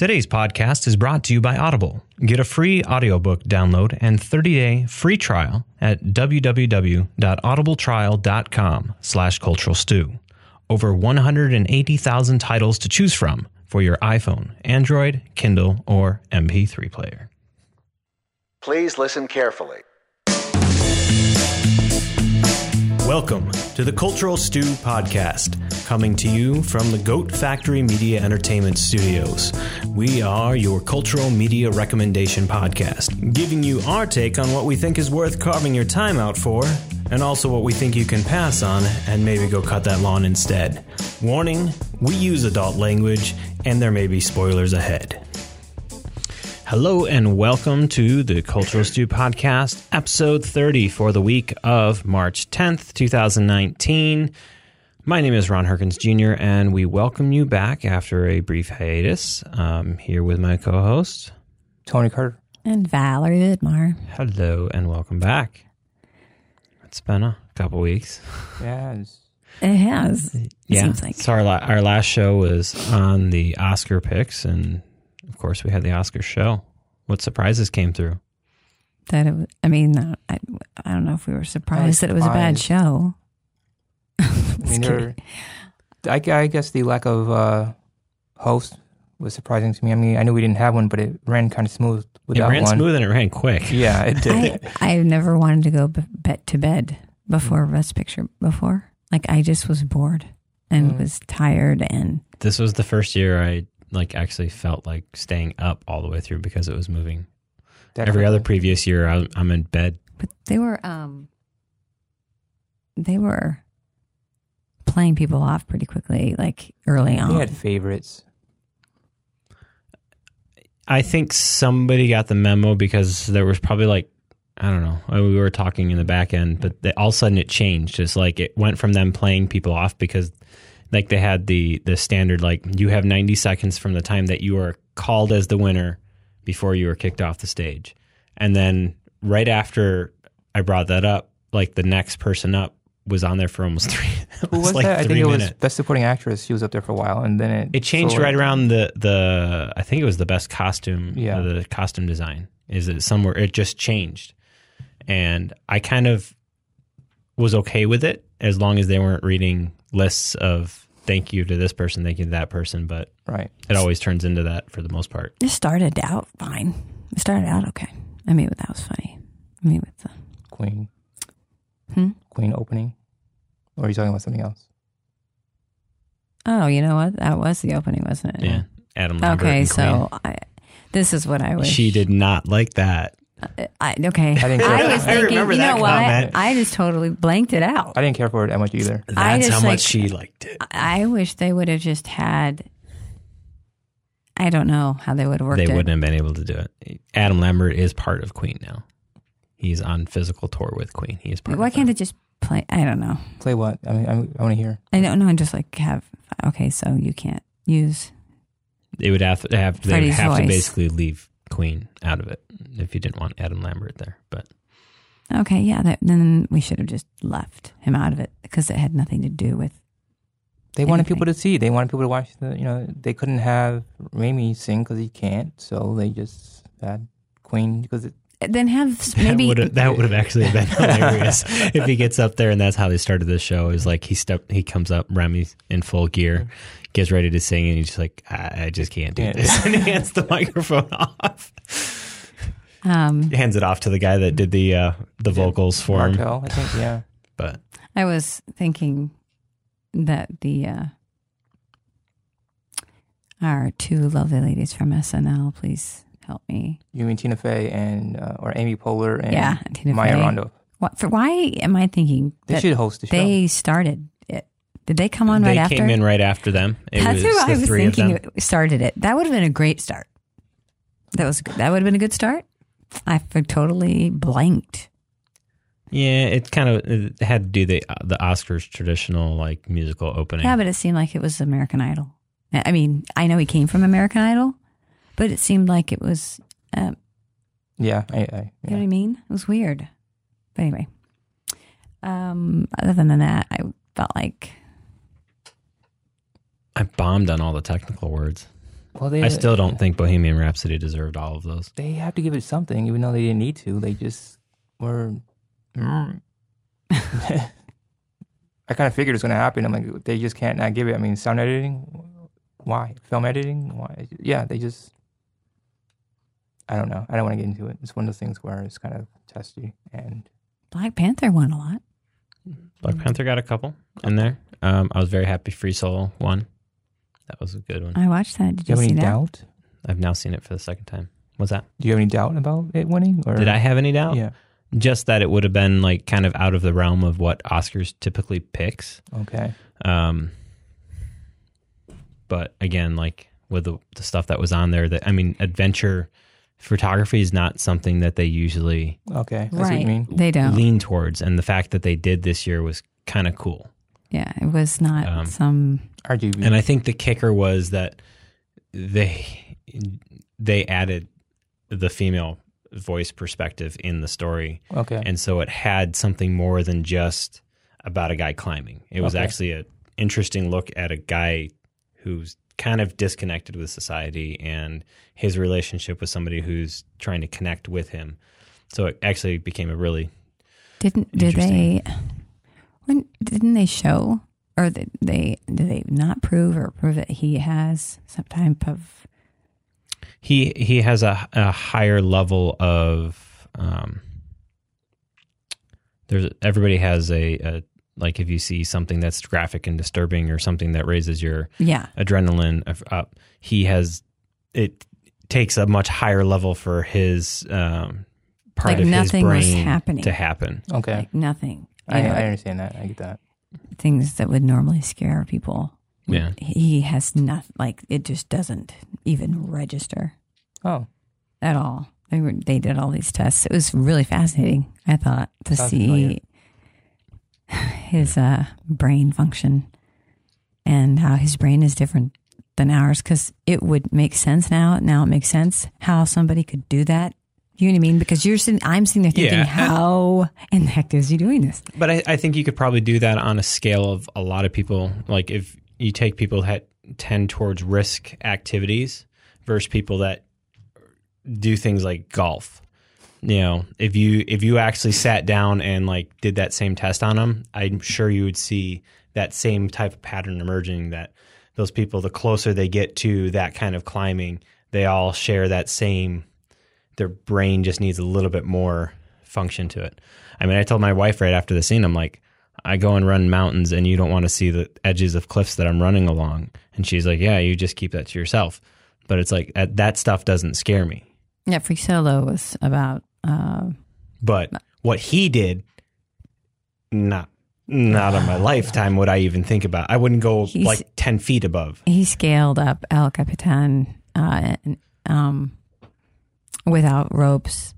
Today's podcast is brought to you by Audible. Get a free audiobook download and 30-day free trial at www.audibletrial.com slash cultural stew. Over 180,000 titles to choose from for your iPhone, Android, Kindle, or MP3 player. Please listen carefully. Welcome to the Cultural Stew Podcast, coming to you from the Goat Factory Media Entertainment Studios. We are your cultural media recommendation podcast, giving you our take on what we think is worth carving your time out for, and also what we think you can pass on and maybe go cut that lawn instead. Warning we use adult language, and there may be spoilers ahead. Hello and welcome to the Cultural Stew Podcast, episode 30 for the week of March 10th, 2019. My name is Ron Herkins Jr., and we welcome you back after a brief hiatus. I'm here with my co host. Tony Carter. And Valerie Vidmar. Hello and welcome back. It's been a couple weeks. Yeah, it's, It has. It yeah. seems like. So our, la- our last show was on the Oscar picks, and of course, we had the Oscar show. What surprises came through? That it was, I mean, uh, I, I don't know if we were surprised that it was a bad show. I mean, there, I, I guess the lack of uh, host was surprising to me. I mean, I knew we didn't have one, but it ran kind of smooth It ran one. smooth and it ran quick. Yeah, it did. I, I never wanted to go b- bet to bed before Best Picture before. Like I just was bored and Mm. was tired and This was the first year I like actually felt like staying up all the way through because it was moving. Every other previous year, I, I'm in bed. but they were um they were playing people off pretty quickly like early on. They had favorites. I think somebody got the memo because there was probably like I don't know. uh, We were talking in the back end, but they, all of a sudden it changed. It's like it went from them playing people off because like they had the the standard like you have 90 seconds from the time that you are called as the winner before you are kicked off the stage. And then right after I brought that up, like the next person up was on there for almost three. Who was like that? I think three it was minutes. Best Supporting Actress. She was up there for a while, and then it It changed soared. right around the the. I think it was the best costume. Yeah. the costume design is it somewhere. It just changed, and I kind of was okay with it as long as they weren't reading lists of thank you to this person, thank you to that person. But Right. it always turns into that for the most part. It started out fine. It started out okay. I mean, that was funny. I mean, with the Queen. Hmm? Queen opening. Or are you talking about something else? oh, you know what? That was the opening, wasn't it? Yeah, Adam. Lambert Okay, and so I, this is what I wish. she did not like that. I, okay, I didn't care I for was that. I thinking. remember you that know what? comment. I just totally blanked it out. I didn't care for it that much either. I That's just, how like- much she liked it. I wish they would have just had. I don't know how they would have worked They it. wouldn't have been able to do it. Adam Lambert is part of Queen now. He's on physical tour with Queen. He is part. Why of can't them. it just play? I don't know. Play what? I mean, I, I want to hear. I don't know. And just like have. Okay, so you can't use. They would have to have they would Freddie's have to voice. basically leave Queen out of it if you didn't want Adam Lambert there. But Okay, yeah. That, then we should have just left him out of it because it had nothing to do with. They wanted Anything. people to see. They wanted people to watch. The, you know, they couldn't have Rami sing because he can't, so they just had Queen because it, Then have maybe that would have actually been hilarious if he gets up there and that's how they started the show. Is like he step he comes up Rami in full gear, gets ready to sing, and he's just like I, I just can't do Yeah. this, and he hands the microphone off. um, He hands it off to the guy that did the uh, the vocals for him. I think, yeah. But I was thinking that the uh, our two lovely ladies from SNL, please help me. You mean Tina Fey and uh, or Amy Poehler and Yeah, Tina Maya Fey. Rondo? What for? Why am I thinking They should host the show. they started it? Did they come on they right after? They came in right after them. It That's was what the I was thinking. started it. That would have been a great start. That was good. that would have been a good start. I totally blanked. Yeah, it kind of it had to do the the Oscars traditional like musical opening. Yeah, but it seemed like it was American Idol. I mean, I know he came from American Idol, but it seemed like it was. Um, yeah, I, I, You know what I mean? It was weird. But anyway, um, other than that, I felt like I bombed on all the technical words. Well, they I still don't think Bohemian Rhapsody deserved all of those. They have to give it something, even though they didn't need to. They just were. Mm. I kind of figured it's going to happen. I'm like, they just can't not give it. I mean, sound editing, why? Film editing, why? Yeah, they just. I don't know. I don't want to get into it. It's one of those things where it's kind of testy and. Black Panther won a lot. Black Panther got a couple in there. Um, I was very happy Free Solo won. That was a good one. I watched that. Did Do you you, have see any that? doubt? I've now seen it for the second time. What's that? Do you have any doubt about it winning? Or Did I have any doubt? Yeah. Just that it would have been like kind of out of the realm of what Oscars typically picks. Okay. Um, but again, like with the, the stuff that was on there, that I mean, adventure photography is not something that they usually Okay. That's what Right. you mean. They don't. lean towards, and the fact that they did this year was kind of cool. Yeah, it was not Um, some. RGB. And I think the kicker was that they they added the female voice perspective in the story, okay. and so it had something more than just about a guy climbing. It was Okay. actually an interesting look at a guy who's kind of disconnected with society and his relationship with somebody who's trying to connect with him. So it actually became a really Didn't did they? When didn't they show or did they did they not prove or prove that he has some type of he he has a, a higher level of um there's everybody has a, a like if you see something that's graphic and disturbing or something that raises your yeah adrenaline up he has it takes a much higher level for his um part Like of his nothing was brain happening. to happen okay. like nothing. I, know, I understand that. I get that. things that would normally scare people. yeah He has nothing. Like it just doesn't even register Oh, at all. They were they did all these tests. It was really fascinating. I thought to Sounds see familiar. his uh, brain function and how his brain is different than ours. Because it would make sense now. Now it makes sense how somebody could do that. You know what I mean? Because you're sitting, I'm sitting there thinking, Yeah. how in the heck is he doing this? But I, I think you could probably do that on a scale of a lot of people. Like if you take people that tend towards risk activities versus people that do things like golf. You know, if you if you actually sat down and like did that same test on them, I'm sure you would see that same type of pattern emerging. That those people, the closer they get to that kind of climbing, they all share that same. Their brain just needs a little bit more function to it. I mean, I told my wife right after the scene, I'm like, I go and run mountains and you don't want to see the edges of cliffs that I'm running along. And she's like, Yeah, you just keep that to yourself. But it's like that, that stuff doesn't scare me. Yeah, Free Solo was about, uh, But what he did, not not on my lifetime would I even think about. I wouldn't go like ten feet above. he scaled up El Capitan uh, um, without ropes,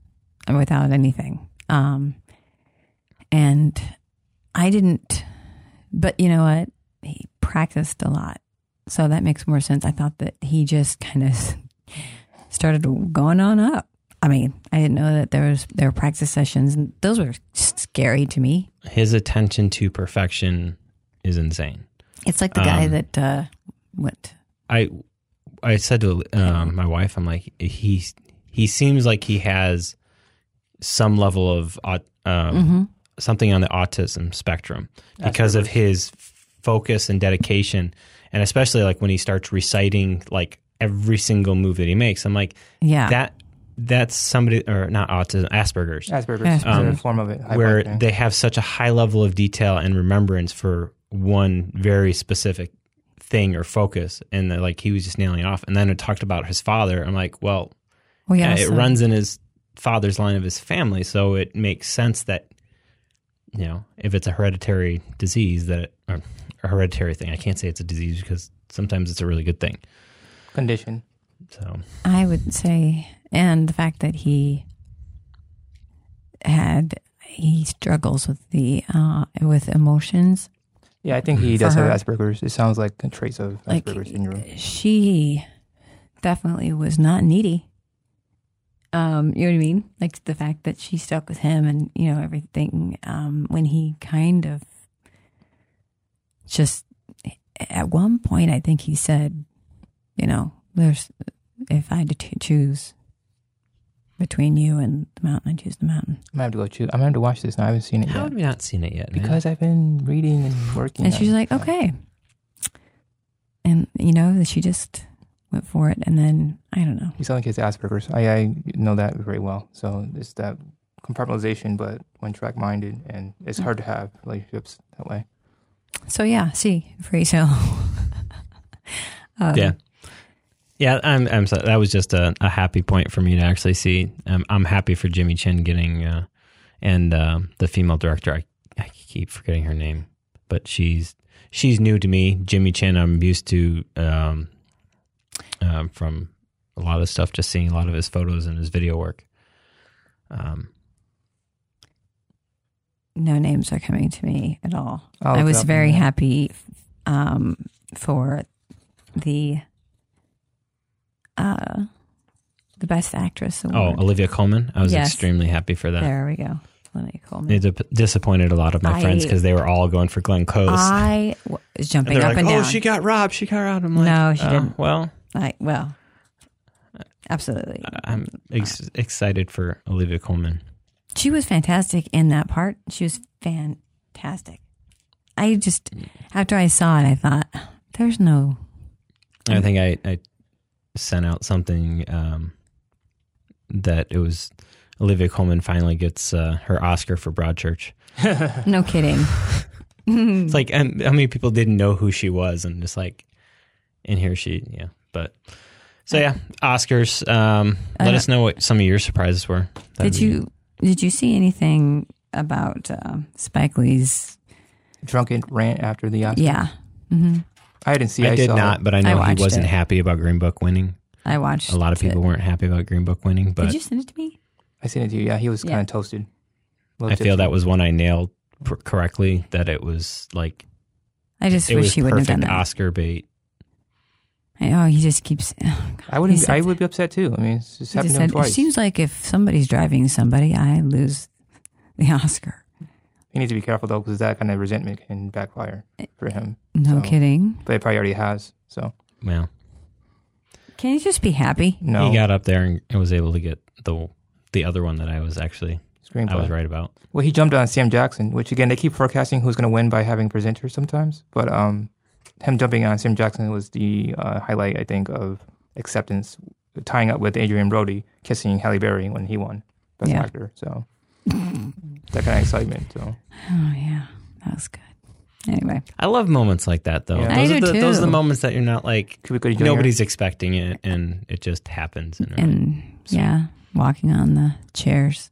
and without anything. Um, and I didn't, but you know what? He practiced a lot. So that makes more sense. I thought that he just kind of started going on up. I mean, I didn't know that there was there were practice sessions, and those were scary to me. His attention to perfection is insane. It's like the guy Um, that uh, went. I I said to um, my wife, I'm like, he he seems like he has some level of um, Mhm. something on the autism spectrum because of his focus and dedication, and especially like when he starts reciting like every single move that he makes. I'm like, Yeah, that that's somebody or not autism, Asperger's, Asperger's. Is Um, a form of it. where they have such a high level of detail and remembrance for one very specific thing or focus and they're like he was just nailing it off. And then it talked about his father. I'm like well well, yeah, yeah, it so- runs in his father's line of his family so it makes sense that you know if it's a hereditary disease that it, or a hereditary thing i can't say it's a disease because sometimes it's a really good thing. Condition. so I would say, and the fact that he had he struggles with the uh, with emotions. Yeah, I think he does her. have Asperger's. It sounds like a trace of Like Asperger's syndrome. she definitely was not needy. Um, you know what I mean? Like the fact that she stuck with him and you know everything. Um, when he kind of just at one point, I think he said, you know, there's if I had to t- choose between you and the mountain, I choose the mountain. I'm gonna have to go choose. I'm gonna have to watch this now. I haven't seen it How yet have we not seen it yet? man? because I've been reading and working. And on she's it. like, okay. And you know, that she just went for it, and then I don't know. You sound like it's Asperger's. I, I know that very well. So it's that compartmentalization, but one track minded, and it's hard to have relationships that way. So yeah, see, free Hill. um, yeah. Yeah, I'm. I'm. So, that was just a, a happy point for me to actually see. Um, I'm happy for Jimmy Chin getting, uh, and uh, the female director. I, I keep forgetting her name, but she's she's new to me. Jimmy Chin. I'm used to um, um, from a lot of stuff. Just seeing a lot of his photos and his video work. Um, no names are coming to me at all. I'll I was very happy um, for the uh, the best actress oh. Olivia Colman. I was Yes. extremely happy for that. there we go. Olivia Colman. It dip- disappointed a lot of my I- friends because they were all going for Glenn Close. I was jumping they're up like, and "Oh, down. she got robbed. She got robbed." I'm like, No, she "Oh, didn't." Well, I, well, absolutely. I'm ex- excited for Olivia Colman. She was fantastic in that part. She was fantastic. I just after I saw it, I thought, "There's no." I think I, I sent out something um, that it was Olivia Colman finally gets uh, her Oscar for Broadchurch. No kidding. It's like, and how many people didn't know who she was, and just like, and here she, yeah. But so yeah, Oscars. Um, let us know what some of your surprises were. That'd Did be- you did you see anything about uh, Spike Lee's? Drunken rant after the Oscar. Yeah, hmm I didn't see. It. I did saw not, but I know he wasn't it. happy about Green Book winning. I watched. A lot of it. people weren't happy about Green Book winning, but Did you send it to me? I sent it to you. Yeah, he was Yeah. kind of toasted. A I little feel that was one I nailed pr- correctly. That it was like I just it wish was he wouldn't have done that. Oscar bait. Oh, he just keeps. oh, God. I wouldn't. I would be upset too. I mean, it's just happened just to him said, it seems like if somebody's driving somebody, I lose the Oscar. He needs to be careful though, because that kind of resentment can backfire for him. No So- kidding. But it probably already has. So Well, Can you just be happy? no he got up there and was able to get the the other one that I was actually screenplay. I was right about. Well, he jumped on Sam Jackson, which again they keep forecasting who's going to win by having presenters sometimes. But um, him jumping on Sam Jackson was the uh, highlight, I think, of acceptance, tying up with Adrien Brody kissing Halle Berry when he won Best Yeah. Actor. So that kind of excitement. So Oh yeah, that was good. Anyway, I love moments like that though. Yeah. I Those do are the, Those are the moments that you're not like Cuba Gooding Jr. nobody's expecting it and it just happens. And, and yeah, walking on the chairs.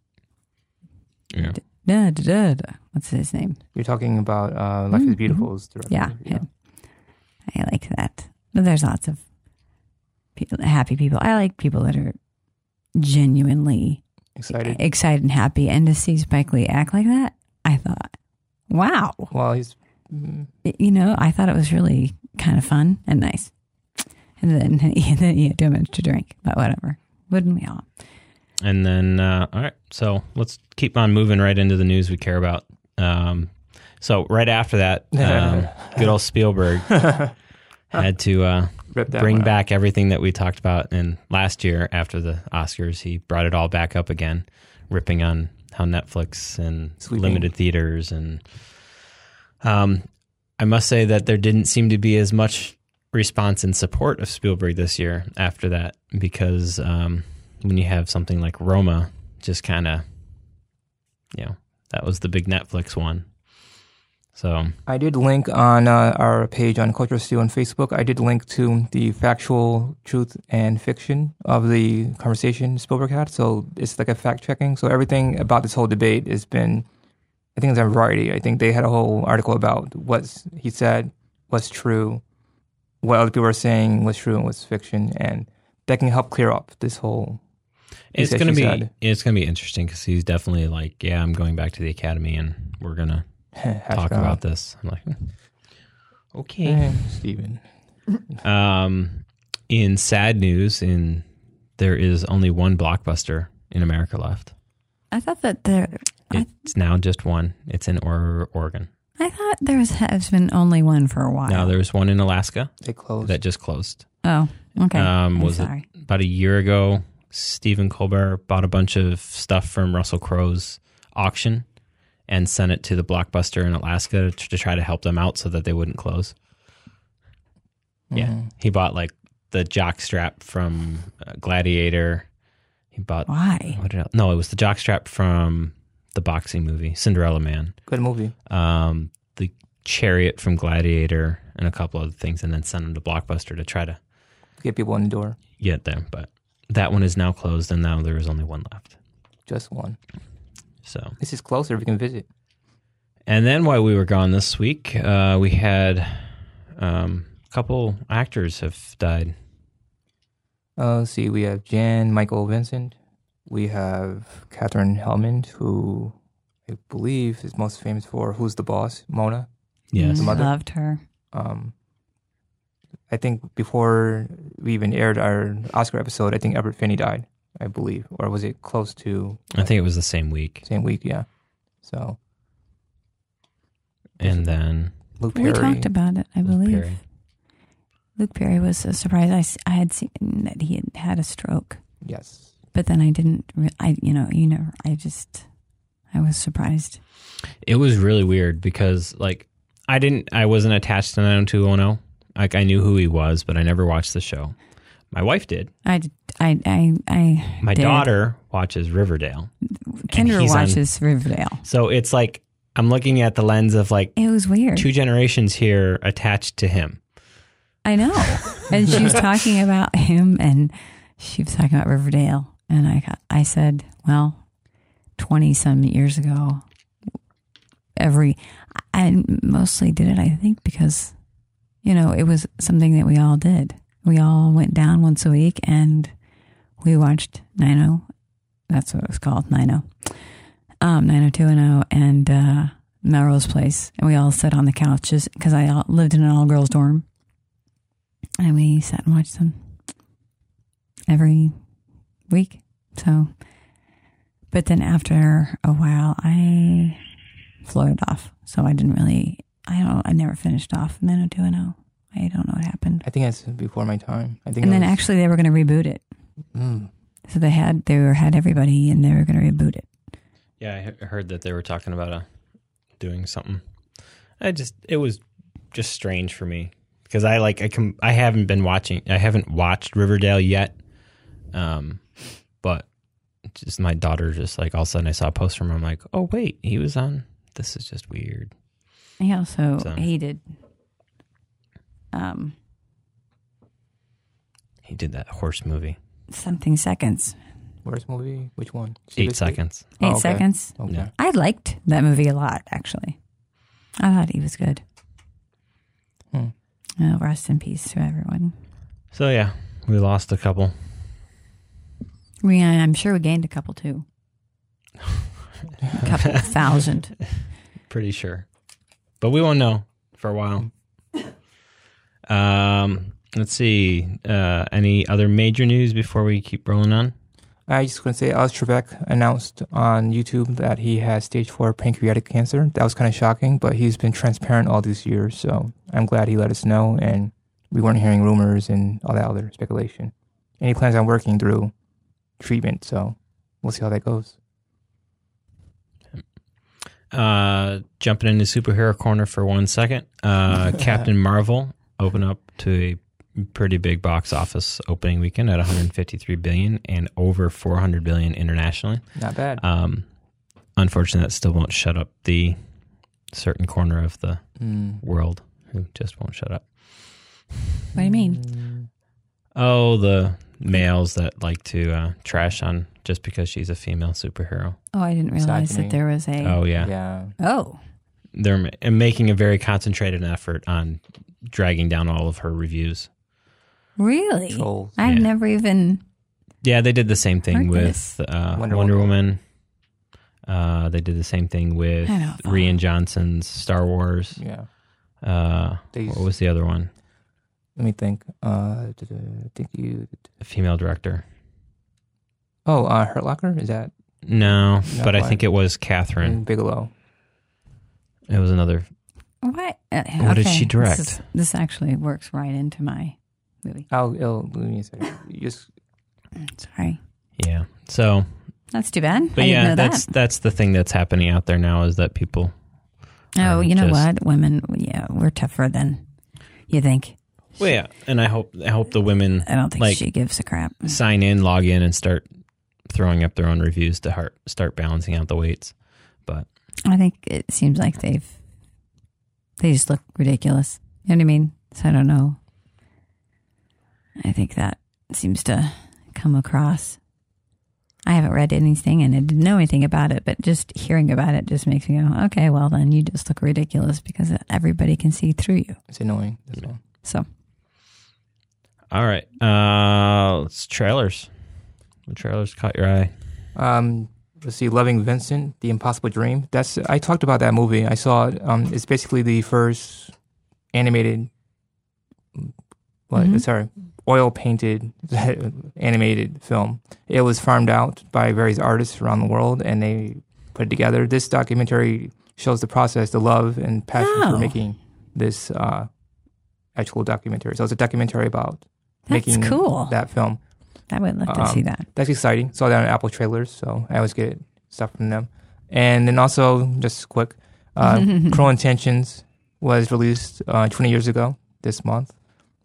yeah. Da, da, da, da. What's his name? You're talking about uh, Life is Mhm. Beautiful's director. Yeah, him. I like that. But there's lots of people, happy people. I like people that are genuinely Excited. excited and happy. And to see Spike Lee act like that, I thought, wow. Well, he's mm, It- you know, I thought it was really kind of fun and nice. And then, and then he had too much to drink, but whatever. Wouldn't we all? And then, uh, all right, so let's keep on moving right into the news we care about. Um, so right after that, um, good old Spielberg had to uh, rip that bring back everything that we talked about. in last year, after the Oscars, he brought it all back up again, ripping on how Netflix and Sweeping. limited theaters. And um, I must say that there didn't seem to be as much response and support of Spielberg this year after that, because um, when you have something like Roma, just kind of, you know, that was the big Netflix one. So I did link on uh, our page on Culture Stew on Facebook. I did link to the factual truth and fiction of the conversation Spielberg had. So it's like a fact checking. So everything about this whole debate has been, I think it's on Variety. I think they had a whole article about what he said was true, what other people are saying was true and was fiction, and that can help clear up this whole. It's gonna be it's gonna be interesting because he's definitely like, yeah, I'm going back to the academy and we're gonna talk it out. about this. I'm like, okay. Steven. Um, in sad news, in there is only one blockbuster in America left. I thought that there, I, It's now just one. It's in or- Oregon. I thought there was, has been only one for a while. Now there's one in Alaska They closed. that just closed. Oh, okay. Um, I'm was sorry. it about a year ago? Stephen Colbert bought a bunch of stuff from Russell Crowe's auction and sent it to the Blockbuster in Alaska to, to try to help them out so that they wouldn't close. Yeah, Mhm. he bought like the jock strap from uh, Gladiator. He bought Why? what did I, no, it was the jock strap from the boxing movie Cinderella Man. Good movie. Um, the chariot from Gladiator and a couple other things, and then sent them to Blockbuster to try to Get people in the door. get there. But that one is now closed, and now there is only one left. Just one. So, This is closer. We can visit. and then while we were gone this week, uh, we had um, a couple actors have died. Uh, let's see. We have Jan Michael Vincent. We have Katherine Helmond, who I believe is most famous for Who's the Boss? Mona. Yes, Mm, mother? Loved her. Um, I think before we even aired our Oscar episode, I think Albert Finney died. I believe, or was it close to I think it was the same week. same week? Yeah. So And then Luke We Perry. talked about it, I Luke believe. Perry. Luke Perry was a surprise. I, s- I had seen that he had had a stroke, yes. but then I didn't. Re- I you know you know I just I was surprised. It was really weird because like I didn't I wasn't attached to 90210. Like I knew who he was, but I never watched the show. My wife did. I, I, I, I My did. daughter watches Riverdale. Kendra he's on- watches Riverdale. So it's like I'm looking at the lens of like It was weird. two generations here attached to him. I know. and she was talking about him and she was talking about Riverdale. And I got, I said, well, 20 some years ago, every, I mostly did it, I think, because, you know, it was something that we all did. We all went down once a week and we watched 90. That's what it was called, 90. Um, 90210 and, uh, Melrose Place. And we all sat on the couches because I lived in an all girls dorm and we sat and watched them every week. So, but then after a while, I floated off. So I didn't really. I don't. I never finished off 90210. I don't know what happened. I think that's before my time. I think. And then was- actually, they were going to reboot it. Mm. So they had they were had everybody, and they were going to reboot it. Yeah, I heard that they were talking about uh, doing something. I just it was just strange for me because I like I com- I haven't been watching I haven't watched Riverdale yet. Um, but just my daughter just like all of a sudden I saw a post from him. I'm like, oh wait, he was on. This is just weird. He also So- hated. Um, He did that horse movie, something seconds, Worst movie? Which one? eight Seriously? seconds. eight Oh, okay. seconds. Okay. Yeah. I liked that movie a lot, actually. I thought he was good. Hmm. Oh, rest in peace to everyone. So yeah, we lost a couple. We, I'm sure we gained a couple too. A couple thousand. Pretty sure, but we won't know for a while. Um, let's see. Uh, any other major news before we keep rolling on? I just want to say Oz Trebek announced on YouTube that he has stage four pancreatic cancer. That was kind of shocking, but he's been transparent all these years. So I'm glad he let us know, and we weren't hearing rumors and all that other speculation. And he plans on working through treatment. So we'll see how that goes. Uh, jumping into superhero corner for one second. Uh, Captain Marvel opened up to a pretty big box office opening weekend at 153 billion and over 400 billion internationally. Not bad. Um, unfortunately, that still won't shut up the certain corner of the Mm. world who just won't shut up. What do you mean? Oh, the males that like to uh, trash on just because she's a female superhero. Oh, I didn't realize Misogyny. that there was a. Oh yeah, Yeah. Oh, they're ma- making a very concentrated effort on dragging down all of her reviews. really? Trolls. I've Yeah. never even. Yeah, they did the same thing with uh, Wonder Wonder, Woman. Woman. Uh, they did the same thing with I don't follow. Rian Johnson's Star Wars. Yeah. Uh, They- what was the other one? Let me think. Uh, d- d- think you. A female director. Oh, uh, Hurt Locker? Is that No, Not but I think it was Kathryn. in Bigelow? It was another. What? Uh, What did okay, she direct? This, is- this actually works right into my movie. I'll, it'll, give me a second. Just Sorry, Yeah. So, that's too bad. but I yeah, didn't know that's that's the thing that's happening out there now is that people. Oh, you know just- what? Women, yeah, we're tougher than you think. Well, yeah, and I hope I hope the women I don't think Like- she gives a crap. sign in, log in, and start throwing up their own reviews to heart, start balancing out the weights. But I think it seems like they've they just look ridiculous. You know what I mean? So I don't know. I think that seems to come across. I haven't read anything and I didn't know anything about it, but just hearing about it just makes me go, okay, well then you just look ridiculous because everybody can see through you. it's annoying. That's all. So all right, uh, let's trailers. The trailers caught your eye. Um, let's see, Loving Vincent, The Impossible Dream. That's I talked about that movie. I saw it. Um, it's basically the first animated, what? Mhm. Sorry, oil painted animated film. It was farmed out by various artists around the world, and they put it together. This documentary shows the process, the love and passion Oh. for making this uh, actual documentary. So it's a documentary about That's making cool. that film. I would love to Um, see that. That's exciting. Saw that on Apple trailers, so I always get stuff from them. And then also, just quick, uh, Cruel Intentions was released uh, 20 years ago this month.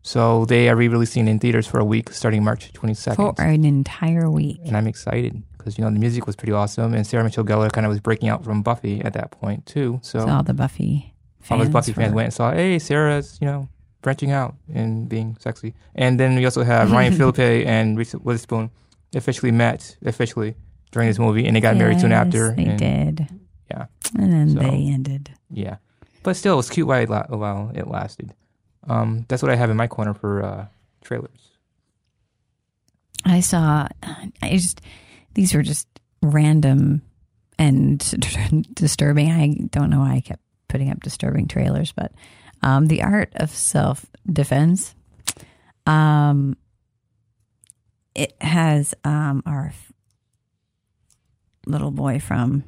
So they are re-releasing in theaters for a week starting March 22nd. For an entire week. And I'm excited because, you know, the music was pretty awesome. And Sarah Michelle Gellar kind of was breaking out from Buffy at that point, too. So So all the Buffy all fans. those Buffy fans went and saw, hey, Sarah's, you know, branching out and being sexy. And then we also have Ryan Phillippe and Reese Witherspoon officially met officially during this movie, and they got married soon after. They and, did. Yeah, And then So- they ended. yeah. But still, it was cute while it, while it lasted. Um, that's what I have in my corner for uh, trailers. I saw, I just, these were just random and disturbing. I don't know why I kept putting up disturbing trailers, but um, The Art of Self Defense. Um, it has um, our little boy from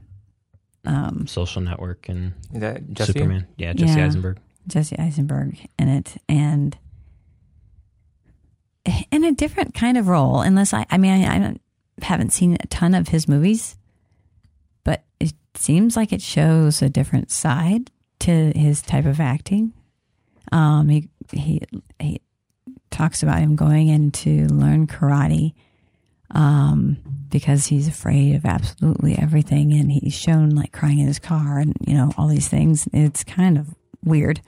um, Social Network and Is that Jesse? Superman. Yeah, Jesse Yeah. Eisenberg. Jesse Eisenberg in it, and in a different kind of role. Unless I, I mean, I, I haven't seen a ton of his movies, but it seems like it shows a different side to his type of acting. Um, he he he talks about him going in to learn karate, um, because he's afraid of absolutely everything, and he's shown like crying in his car, and you know all these things. It's kind of weird.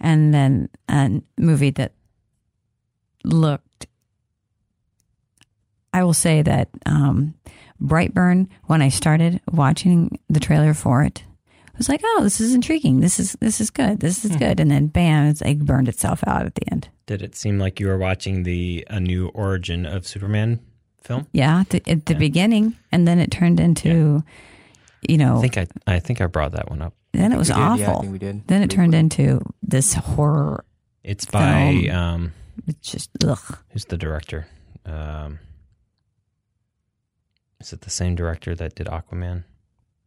And then a movie that looked, I will say that um, Brightburn. When I started watching the trailer for it, I was like, "Oh, this is intriguing. This is this is good. This is good." And then, bam! It's like burned itself out at the end. Did it seem like you were watching the a new origin of Superman film? Yeah, at the, at the Yeah. beginning, and then it turned into, you know, I think I I think I brought that one up. then it was We did, awful. Yeah, I think we did. then it turned Briefly. into this horror. It's by Film. um It's just ugh. who's the director? Um Is it the same director that did Aquaman?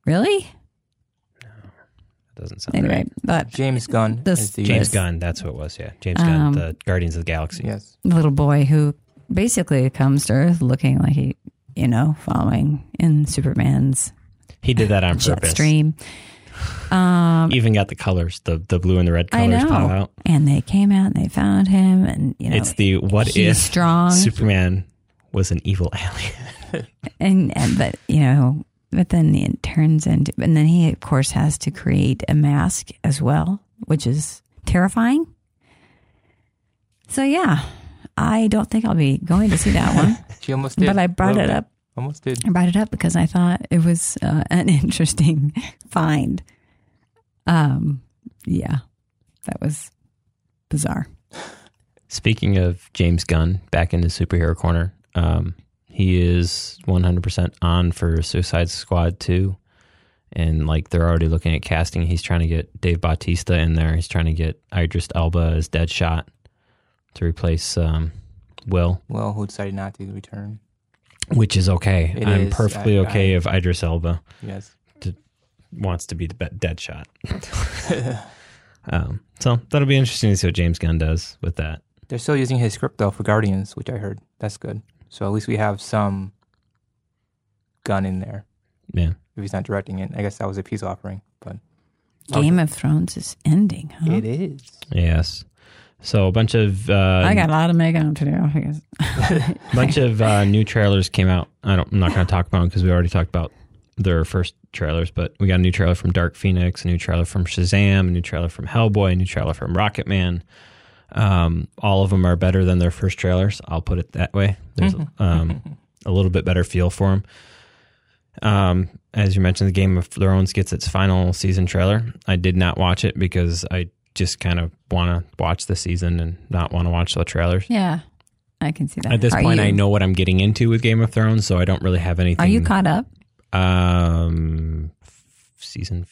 Really? That doesn't sound Anyway, right. but James Gunn. This- is the James Yes. Gunn, that's who it was, yeah. James Um, Gunn, the Guardians of the Galaxy. Yes. little boy who basically comes to Earth looking like he, you know, following in Superman's He did that on jet purpose. stream. Um, Even got the colors, the the blue and the red I colors know. pop out. and they came out and they found him, and you know, it's the what he's if strong, Superman was an evil alien. and and but you know, but then it turns into, and then he of course has to create a mask as well, which is terrifying. So yeah, I don't think I'll be going to see that one, She almost did. but I a brought little it bit. up Almost did. I brought it up because I thought it was uh, an interesting find. Um, yeah, that was bizarre. Speaking of James Gunn, back in the superhero corner, um, he is 100% on for Suicide Squad 2. And like they're already looking at casting. He's trying to get Dave Bautista in there. He's trying to get Idris Elba as Deadshot to replace um, Will, Well, who decided not to return? which is okay. It I'm is. perfectly I- okay I- if Idris Elba Yes. wants to be the Deadshot. um, so that'll be interesting to see what James Gunn does with that. They're still using his script though for Guardians, which I heard. That's good. So at least we have some gun in there. Yeah. If he's not directing it, I guess that was a peace offering. But Game of Thrones is ending, huh? it is. Yes. So a bunch of uh, I got a lot of makeup to do. I guess. bunch of uh, new trailers came out. I don't. I'm not going to talk about them because we already talked about their first trailers. But we got a new trailer from Dark Phoenix, a new trailer from Shazam, a new trailer from Hellboy, a new trailer from Rocket Man. Um, all of them are better than their first trailers. I'll put it that way. There's um, a little bit better feel for them. Um, as you mentioned, the Game of Thrones gets its final season trailer. I did not watch it because I just kind of want to watch the season and not want to watch the trailers. yeah, I can see that. At this Are point, you, I know what I'm getting into with Game of Thrones, so I don't really have anything. Are you caught up? Um, season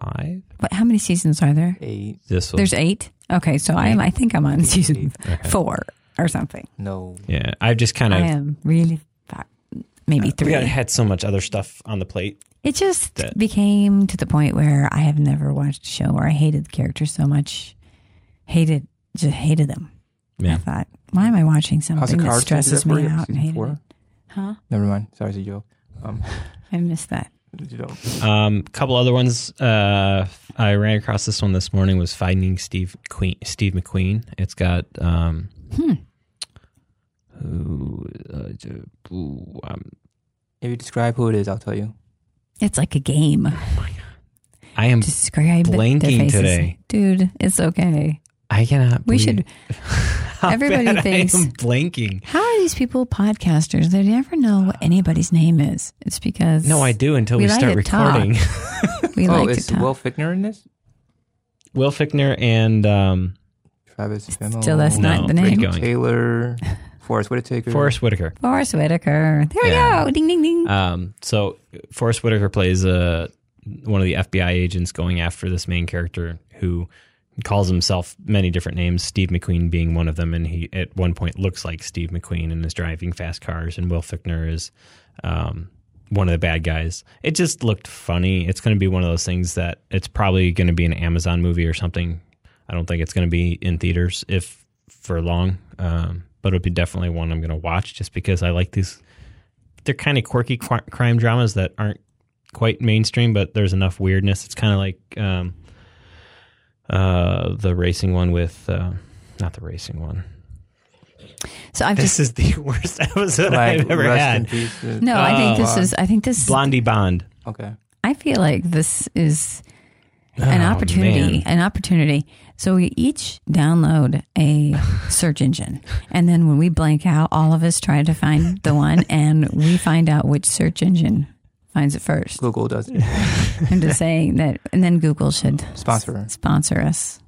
five. What, how many seasons are there? Eight. This was There's eight. Okay, so I am. I think I'm on season Okay. four or something. No. yeah. I've just kind of. I of am really far, maybe we three. got- had so much other stuff on the plate. It just that- became to the point where I have never watched a show where I hated the characters so much, hated just hated them. I Yeah, thought, why am I watching House of something that Cards stresses ended me up out and season hated four? Huh? Never mind. Sorry, it's a joke. Um, I missed that. You know, um, couple other ones. Uh, I ran across this one this morning. Was Finding Steve Queen, Steve McQueen. It's got um, Hmm. who, uh, ooh, um, if you describe who it is, I'll tell you. It's like a game. I am. Describe their blanking today. dude. It's okay. I cannot. We should. how everybody bad thinks- I am blanking. How are these people podcasters? They never know what anybody's name is. It's because No, I do until we, We like start to talk. recording. we oh, like is to talk. Will Fichtner in this? Will Fichtner and um, Travis Fimmel. Still, that's No, not the keep name. going. Taylor. Forest Whitaker. Forest Whitaker. Forest Whitaker. There we Yeah. go. Ding ding ding. Um, so Forest Whitaker plays uh, one of the FBI agents going after this main character who calls himself many different names, Steve McQueen being one of them, and he at one point looks like Steve McQueen and is driving fast cars, and Will Fichtner is um, one of the bad guys. It just looked funny. It's going to be one of those things that it's probably going to be an Amazon movie or something. I don't think it's going to be in theaters if for long, um, but it'll be definitely one I'm going to watch just because I like these. They're kind of quirky qu- crime dramas that aren't quite mainstream, but there's enough weirdness. It's kind of like um, uh, the racing one with uh, not the racing one. So I've This just is the worst episode Like, I've ever had. in peace. uh, no. I think this Oh, is. I think this. Blondie Bond. Okay. I feel like this is an Oh, opportunity. man. An opportunity. So we each download a search engine, and then when we blank out, all of us try to find the one, and we find out which search engine finds it first. Google does it. I'm just saying that, and then Google should Sponsor. sponsor us.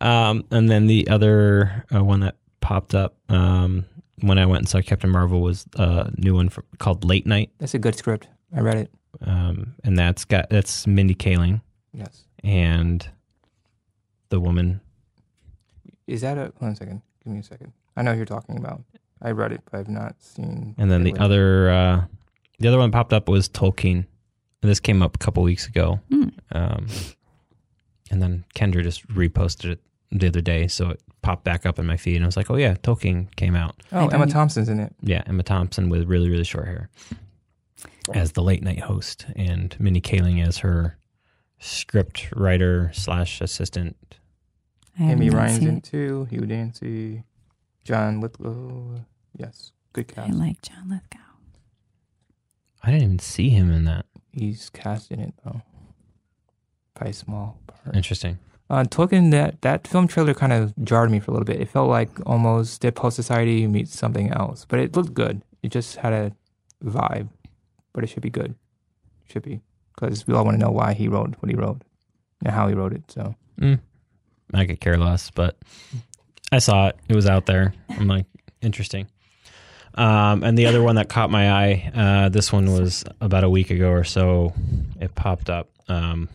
Um, and then the other uh, one that popped up um, when I went and saw Captain Marvel was a new one from, called Late Night, That's a good script. I read it. um, and that's got that's Mindy Kaling Yes. and the woman. Is that a? One second. Give me a second. I know who you're talking about. I read it, but I've not seen. And then the it. other uh, the other one popped up was Tolkien. And this came up a couple weeks ago. Hmm. Um, and then Kendra just reposted it the other day, so it popped back up in my feed, and I was like, "Oh yeah, Tolkien came out." Oh, Emma Thompson's in it. Yeah, Emma Thompson with really really short hair as the late night host, and Mindy Kaling as her script writer slash assistant. I have Amy not Ryan's in too. Hugh Dancy, John Lithgow. Yes, good cast. I like John Lithgow. I didn't even see him in that. He's cast in it though. By a small part. Interesting. Uh, Tolkien, that that film trailer kind of jarred me for a little bit. It felt like almost Dead Poets Society meets something else, but it looked good. It just had a vibe, but it should be good. Should be because we all want to know why he wrote what he wrote and how he wrote it. So Mm, I could care less, but I saw it. It was out there. I'm like, interesting. Um, and the other one that caught my eye, uh, this one was about a week ago or so. It popped up. Um,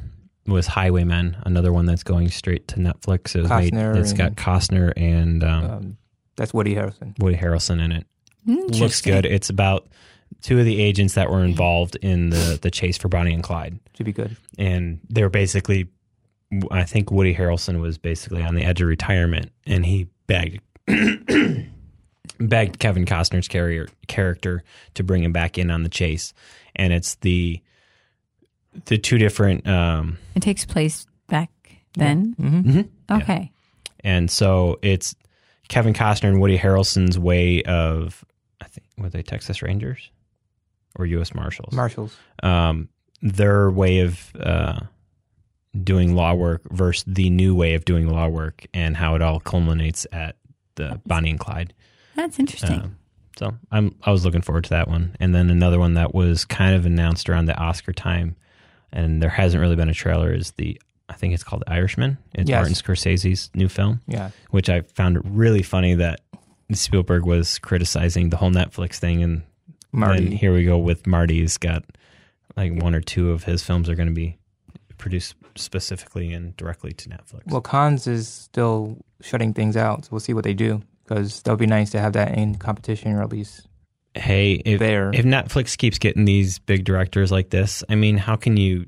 was Highwaymen, another one that's going straight to Netflix. It was made, it's got Costner and um, um, that's Woody Harrelson. Woody Harrelson in it. Looks good. It's about two of the agents that were involved in the the chase for Bonnie and Clyde Should be good. and they're basically i think woody harrelson was basically on the edge of retirement and he begged begged Kevin Costner's carrier, character to bring him back in on the chase, and it's the the two different. Um, It takes place back then. Mm-hmm. Okay. and so it's Kevin Costner and Woody Harrelson's way of I think were they Texas Rangers or U.S. Marshals? Marshals. um, their way of uh, doing law work versus the new way of doing law work, and how it all culminates at the Bonnie and Clyde. That's interesting. Um, so I'm I was looking forward to that one, and then another one that was kind of announced around the Oscar time, and there hasn't really been a trailer. Is the I think it's called Irishman. It's Yes. Martin Scorsese's new film, Yeah. which I found it really funny that Spielberg was criticizing the whole Netflix thing, and Marty. then here we go with Marty's got like one or two of his films are going to be produced specifically and directly to Netflix. Well, Cannes is still shutting things out, so we'll see what they do because that would be nice to have that in competition or at least hey, if there. if Netflix keeps getting these big directors like this, I mean, how can you?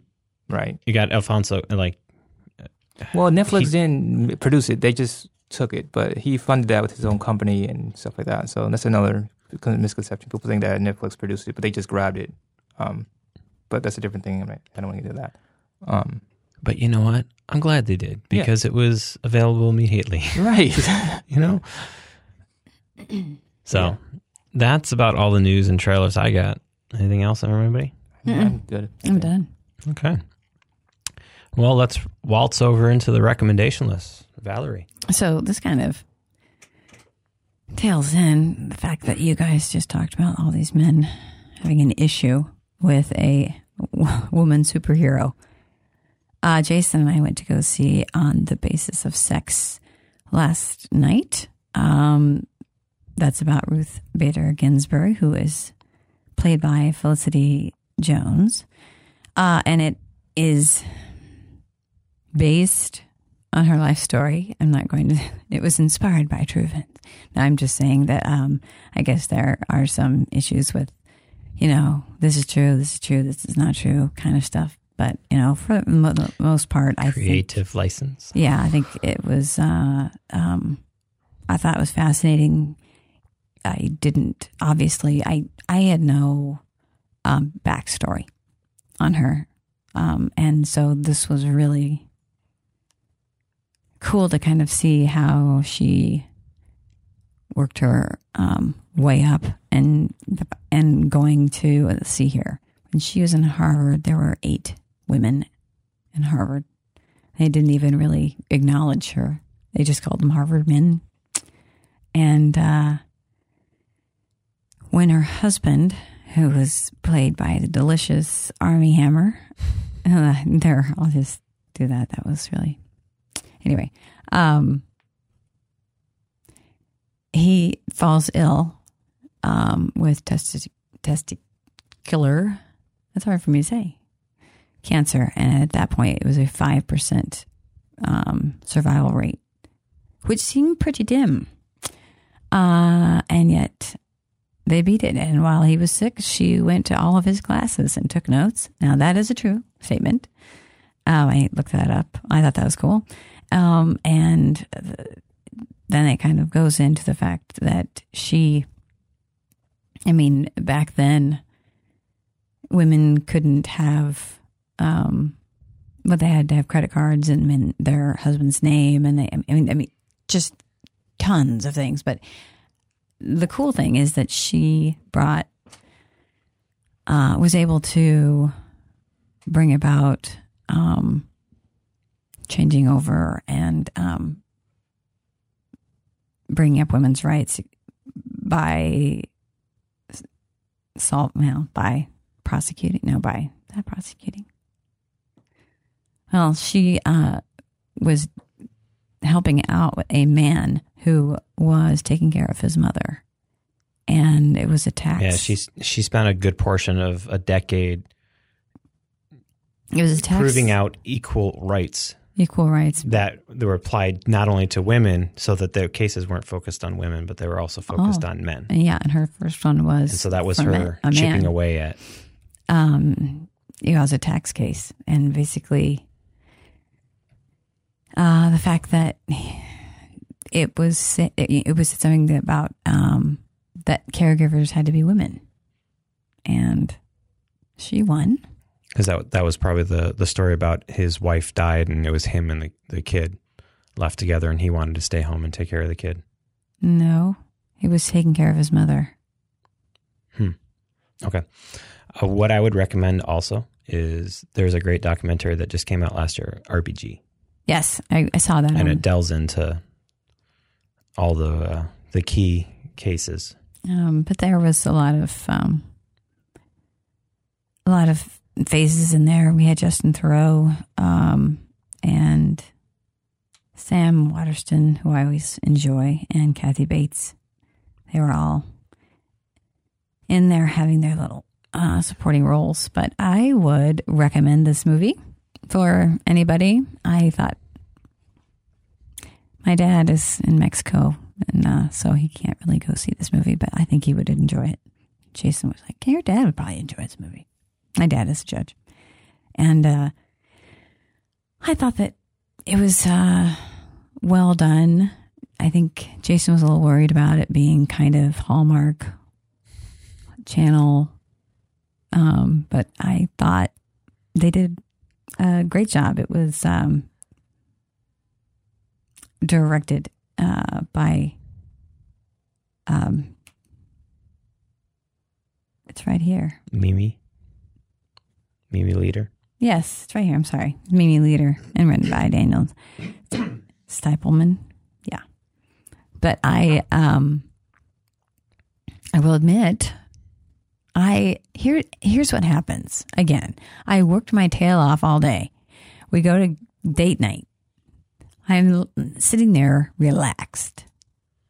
right. You got Alfonso like Well, Netflix He- didn't produce it; they just took it, but he funded that with his own company and stuff like that. So that's another misconception. People think that Netflix produced it, but they just grabbed it. Um, but that's a different thing. I don't want to get into that. Um, But you know what? I'm glad they did Yeah. because it was available immediately. right. you know. So Yeah. that's about all the news and trailers I got. Anything else, everybody? I'm good. I'm done. Okay. Well, let's waltz over into the recommendation list. Valerie. So this kind of tails in the fact that you guys just talked about all these men having an issue with a w- woman superhero. Uh, Jason and I went to go see on the basis of sex last night. Um, that's about Ruth Bader Ginsburg, who is played by Felicity Jones. Uh, and it is based on her life story. I'm not going to, it was inspired by true events. Now, I'm just saying that um, I guess there are some issues with, you know, this is true, this is true, this is not true kind of stuff. But, you know, for the mo- most part, I think Creative license. yeah, I think it was. Uh, um, I thought it was fascinating. I didn't obviously. I I had no um, backstory on her, um, and so this was really cool to kind of see how she worked her um, way up and and going to let's see here when she was in Harvard, there were eight women in Harvard. They didn't even really acknowledge her. They just called them Harvard men. And uh, when her husband, who was played by the delicious Armie Hammer, uh, there, I'll just do that. That was really anyway. Um, he falls ill um, with testi- testicular. That's hard for me to say cancer, and at that point, it was a five percent um, survival rate, which seemed pretty dim. Uh, and yet, they beat it. And while he was sick, she went to all of his classes and took notes. Now, that is a true statement. Um, I looked that up. I thought that was cool. Um, and th- then it kind of goes into the fact that she, I mean, back then, women couldn't have um, but they had to have credit cards and their husband's name, and they, I mean, I mean, just tons of things. But the cool thing is that she brought, uh, was able to bring about um, changing over and um, bringing up women's rights by salt, well, by prosecuting, no, by that prosecuting. Well, she uh, was helping out a man who was taking care of his mother, and it was a tax. Yeah, she's she spent a good portion of a decade it was a tax proving out equal rights equal rights. that they were applied not only to women, so that their cases weren't focused on women, but they were also focused Oh. on men. Yeah, and her first one was And so that was her chipping away at. um, it was a tax case, and basically, uh, the fact that it was it, it was something that about um, that caregivers had to be women, and she won. Because that that was probably the the story about his wife died and it was him and the, the kid left together and he wanted to stay home and take care of the kid. No, he was taking care of his mother. Hmm. Okay. Uh, what I would recommend also is there's a great documentary that just came out last year, RBG, Yes, I, I saw that. and on- it delves into all the uh, the key cases. Um, but there was a lot of um, a lot of faces in there. We had Justin Theroux um, and Sam Waterston, who I always enjoy, and Kathy Bates. They were all in there having their little uh, supporting roles. But I would recommend this movie for anybody. I thought my dad is in Mexico, and uh, so he can't really go see this movie, but I think he would enjoy it. Jason was like, Your dad would probably enjoy this movie. My dad is a judge. And uh, I thought that it was uh, well done. I think Jason was a little worried about it being kind of Hallmark channel. Um, but I thought they did a great job. It was um, directed uh, by um, it's right here. Mimi, Mimi Leder. Yes, it's right here. I'm sorry. Mimi Leder and written by Daniel Stiepleman. Yeah. But I um I will admit I here here's what happens. Again, I worked my tail off all day. We go to date night. I'm sitting there relaxed.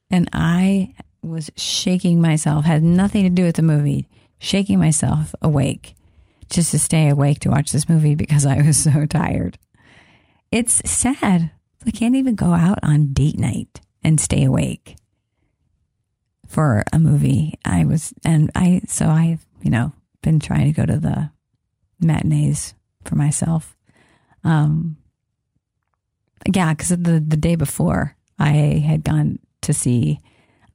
And I was shaking myself, had nothing to do with the movie, shaking myself awake just to stay awake to watch this movie because I was so tired. It's sad. I can't even go out on date night and stay awake for a movie. I was, and I, so I've, you know, been trying to go to the matinees for myself. Um, yeah, because the the day before I had gone to see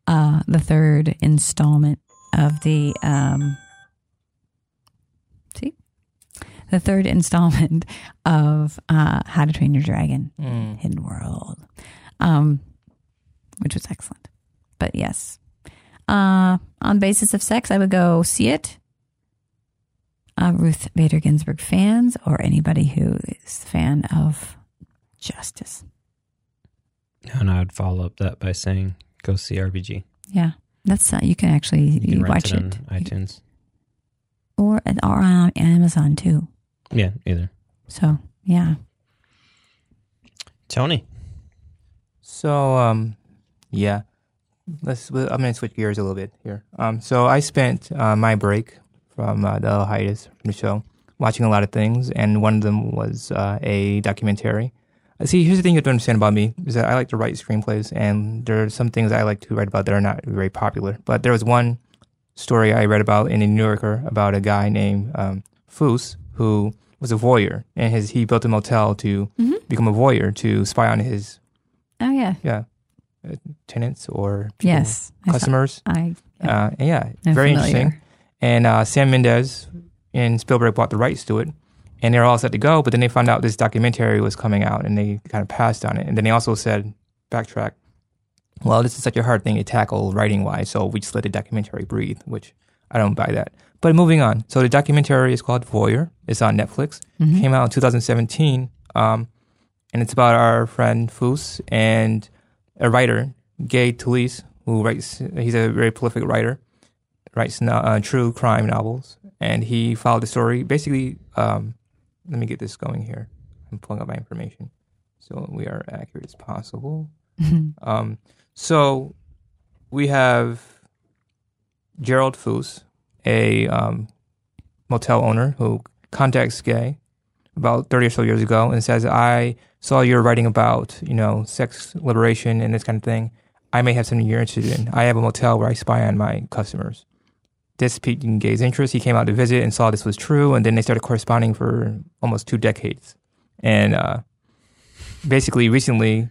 uh, the third installment of the um, see the third installment of uh, How to Train Your Dragon Mm. Hidden World, um, which was excellent. But yes, uh, on basis of sex, I would go see it. Uh, Ruth Bader Ginsburg fans or anybody who is a fan of justice. And I would follow up that by saying, go see RBG. Yeah, that's uh, you can actually You can you rent watch it it, on iTunes. or or on Amazon too. Yeah, either. So yeah, Tony. So, um, yeah, let's. I'm going to switch gears a little bit here. Um, so I spent uh, my break from uh, the hiatus from the show watching a lot of things, and one of them was uh, a documentary. Uh, See, here's the thing you have to understand about me is that I like to write screenplays, and there are some things I like to write about that are not very popular. But there was one story I read about in the New Yorker about a guy named um, Foos who was a voyeur, and his he built a motel to become a voyeur to spy on his oh yeah, yeah, uh, tenants or people- yes, I customers. I Uh, yeah, I'm very familiar. interesting. And uh, Sam Mendes and Spielberg bought the rights to it, and they're all set to go. But then they found out this documentary was coming out, and they kind of passed on it. And then they also said, backtrack. Well, this is such a hard thing to tackle writing wise, so we just let the documentary breathe, which I don't buy that. But moving on. So the documentary is called Voyeur. It's on Netflix. Mm-hmm. Came out in 2017. Um, and it's about our friend Foos and a writer, Gay Talese, who writes. He's a very prolific writer, writes no, uh, true crime novels, and he followed the story. Basically, um, let me get this going here. I'm pulling up my information, so we are accurate as possible. Um, so we have Gerald Foos, a um, motel owner who contacts Gay about 30 or so years ago and says, I saw you're writing about, you know, sex liberation and this kind of thing. I may have something you're interested in. I have a motel where I spy on my customers. This piqued Gay's interest. He came out to visit and saw this was true, and then they started corresponding for almost two decades. And uh, basically, recently,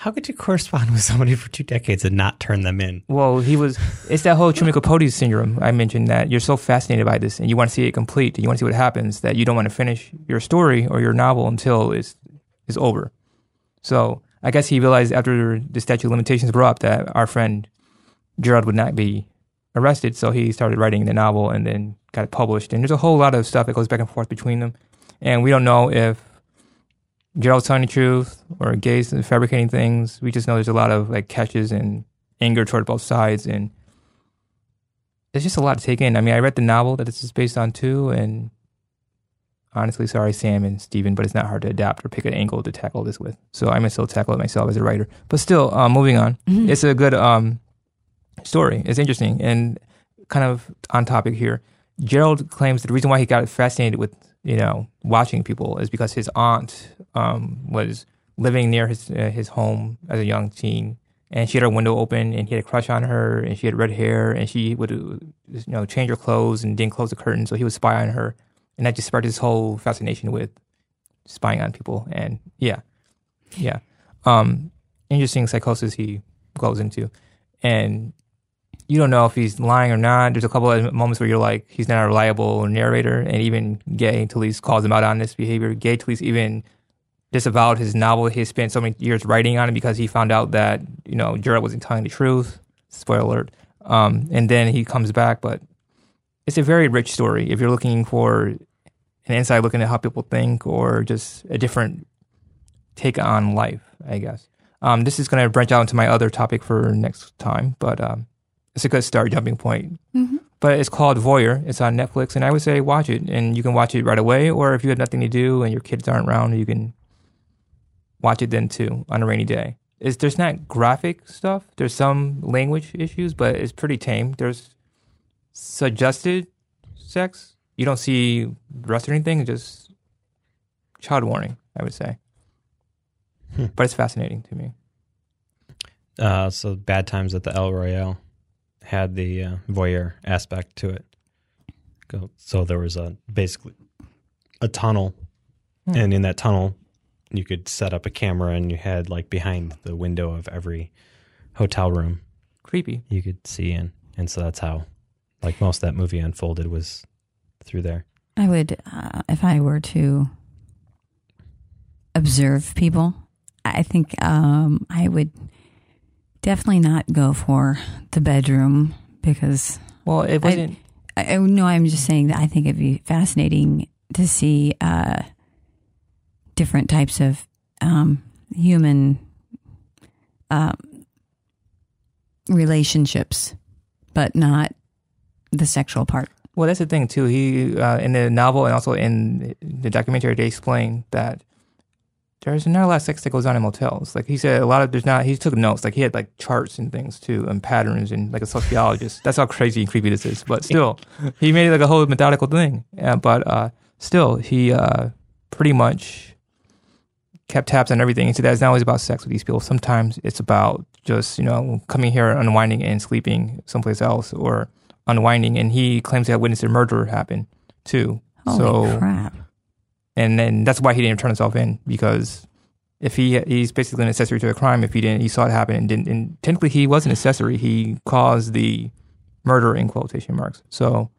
How could you correspond with somebody for two decades and not turn them in? Well, he was. It's that whole Truman Capote syndrome. I mentioned that you're so fascinated by this, and you want to see it complete, and you want to see what happens, that you don't want to finish your story or your novel until it's is over. So I guess he realized after the statute of limitations were up that our friend Gerald would not be arrested, so he started writing the novel and then got it published. And there's a whole lot of stuff that goes back and forth between them, and we don't know if Gerald's telling the truth or Gay's fabricating things. We just know there's a lot of like catches and anger toward both sides, and it's just a lot to take in. I mean, I read the novel that this is based on too, and honestly, sorry, Sam and Steven, but it's not hard to adapt or pick an angle to tackle this with. So I might still tackle it myself as a writer. But still, um, moving on, it's a good um, story. It's interesting. And kind of on topic here. Gerald claims that the reason why he got fascinated with you know watching people is because his aunt um, was living near his uh, his home as a young teen, and she had her window open, and he had a crush on her, and she had red hair, and she would you know change her clothes and didn't close the curtain, so he would spy on her, and that just sparked his whole fascination with spying on people, and yeah, yeah, um, interesting psychosis he goes into, and you don't know if he's lying or not. There's a couple of moments where you're like, he's not a reliable narrator, and even Gay Talese calls him out on this behavior. Gay Talese even disavowed his novel. He spent so many years writing on it because he found out that you know Gerald wasn't telling the truth. Spoiler alert. Um, and then he comes back, but it's a very rich story. If you're looking for an inside look into how people think, or just a different take on life, I guess. Um, this is going to branch out into my other topic for next time, but um, it's a good start jumping point. But it's called Voyeur. It's on Netflix, and I would say watch it. And you can watch it right away, or if you have nothing to do and your kids aren't around, you can watch it then too on a rainy day. It's, there's not graphic stuff. There's some language issues, but it's pretty tame. There's suggested sex. You don't see breast or anything. Just child warning, I would say. But it's fascinating to me. Uh, so Bad Times at the El Royale had the uh, voyeur aspect to it. So there was a basically a tunnel, and in that tunnel, you could set up a camera, and you had like behind the window of every hotel room, Creepy. you could see in, and so that's how, like most of that movie unfolded was through there. I would, uh, if I were to observe people, I think um, I would definitely not go for the bedroom because Well, it wasn't. I, I no, I'm just saying that I think it'd be fascinating to see uh, different types of um, human um, relationships, but not the sexual part. Well, that's the thing too. He uh, in the novel and also in the documentary, they explain that there's not a lot of sex that goes on in motels. Like he said, a lot of there's not. He took notes. Like he had like charts and things too, and patterns, and like a sociologist. That's how crazy and creepy this is. But still, he made it like a whole methodical thing. Yeah, but uh, still, he uh, pretty much kept tabs on everything. He said that it's not always about sex with these people. Sometimes it's about just you know coming here, unwinding, and sleeping someplace else, or unwinding. And he claims to have witnessed a murder happen too. Holy so crap! And then that's why he didn't turn himself in because if he he's basically an accessory to a crime if he didn't he saw it happen and didn't and technically he was an accessory he caused the murder in quotation marks so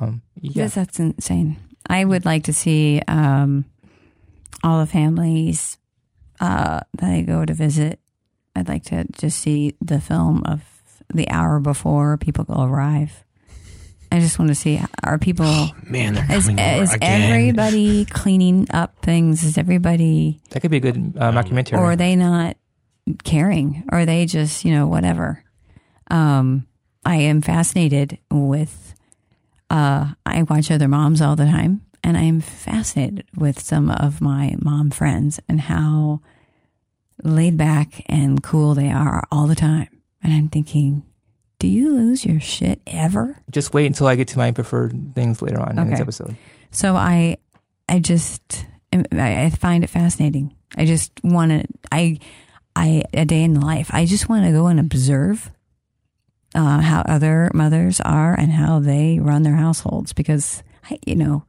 um yeah Yes, that's insane. I would like to see um, all the families uh, that I go to visit. I'd like to just see the film of the hour before people go arrive. I just want to see are people Man, they're is, is everybody cleaning up things? Is everybody that could be a good uh, documentary or are they not caring? Or are they just, you know, whatever? Um, I am fascinated with, uh, I watch other moms all the time, and I am fascinated with some of my mom friends and how laid back and cool they are all the time. And I'm thinking, do you lose your shit ever? just wait until i get to my preferred things later on in this Okay. episode So I, I just, I I find it fascinating. I just want to, I, I, a day in the life. I just want to go and observe uh, how other mothers are and how they run their households because, I, you know,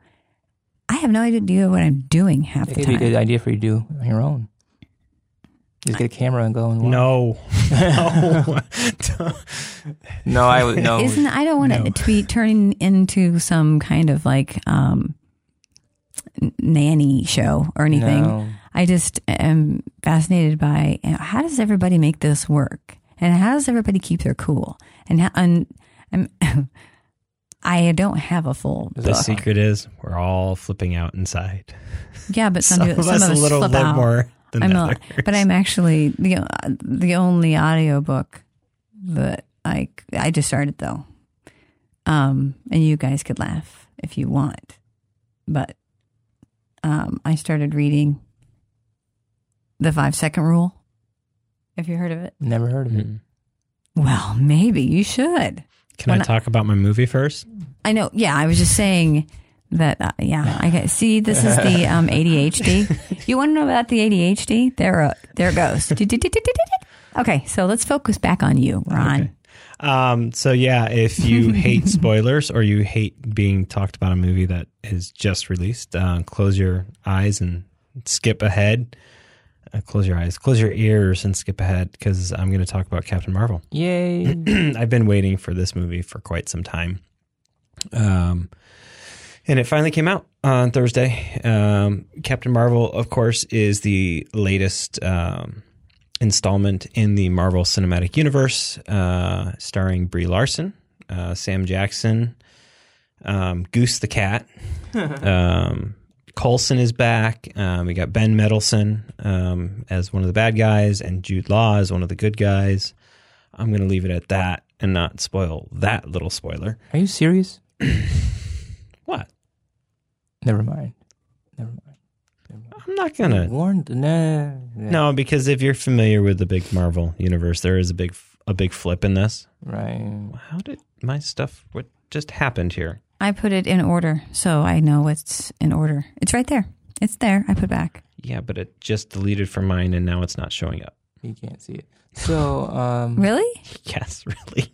I have no idea what I'm doing half it the could be a time. good idea for you to do on your own Just get a camera and go and watch. No, no. no, I would no. Isn't I don't want No. it to be turning into some kind of like um nanny show or anything. No. I just am fascinated by how does everybody make this work, and how does everybody keep their cool, and how, and I'm, I don't have a full the book. secret is we're all flipping out inside. Yeah, but some, Some, people, of some us of a little flip bit out. more than I'm others. not, but I'm actually the the only audiobook that I I just started though. Um, and you guys could laugh if you want, but um, I started reading the five second rule. Have you heard of it? Never heard of it. Mm. Well, maybe you should. Can When I I- talk about my movie first? I know. Yeah, I was just saying that. Uh, yeah, I get, see. This is the um, ADHD. You want to know about the ADHD? There, uh, there it goes. okay, so let's focus back on you, Ron. Um, so yeah, if you hate spoilers or you hate being talked about a movie that is just released, uh, close your eyes and skip ahead. Uh, close your eyes, close your ears, and skip ahead because I'm going to talk about Captain Marvel. Yay! I've been waiting for this movie for quite some time. Um, and it finally came out on Thursday. Um, Captain Marvel, of course, is the latest um, installment in the Marvel Cinematic Universe, uh, starring Brie Larson, uh, Sam Jackson, um, Goose the Cat. um, Coulson is back. Um, we got Ben Mendelsohn um, as one of the bad guys, and Jude Law as one of the good guys. I'm going to leave it at that and not spoil that little spoiler. Are you serious? What? Never mind. Never mind. I'm not going to. Warned? Nah. No, because if you're familiar with the big Marvel universe, there is a big a big flip in this. Right. How did my stuff? What just happened here? I put it in order, so I know it's in order. It's right there. It's there. I put back. Yeah, but it just deleted from mine, and now it's not showing up. You can't see it. So, um, Really, Yes, really.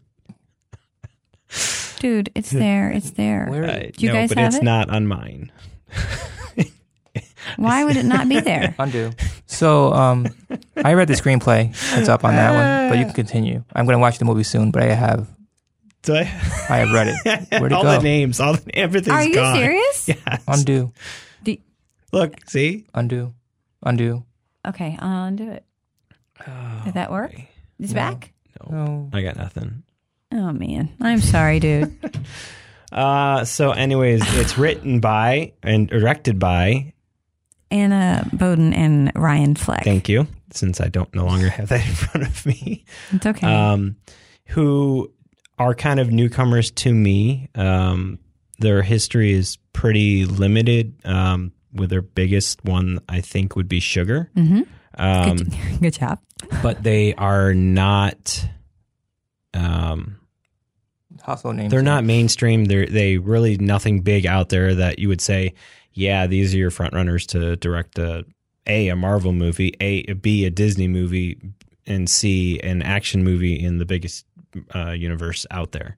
Dude? It's there. It's there. Where- Uh, Do you no, guys but have it's it? not on mine. Why would it not be there? undo. So, um, I read the screenplay. It's up on that one, but you can continue. I'm going to watch the movie soon, but I have Do I? I have read it. Where'd it all go? the names, all the, everything's Are you gone. serious? Yes. Undo, Do- Look, see. undo, undo. okay, I'll undo it. Did that work? It's No. back. No. I got nothing. Oh man, I'm sorry, dude. Uh, so, anyways, it's written by and directed by. Anna Boden and Ryan Fleck. Thank you, since I don't no longer have that in front of me. It's okay. um, who are kind of newcomers to me. Um, their history is pretty limited. Um, with their biggest one, I think, would be Sugar. hmm Um, good, good job. but they are not. Um, Household names. they're not mainstream. They're they really nothing big out there that you would say, yeah, these are your front runners to direct a a a Marvel movie, a b a Disney movie, and c an action movie in the biggest uh, universe out there.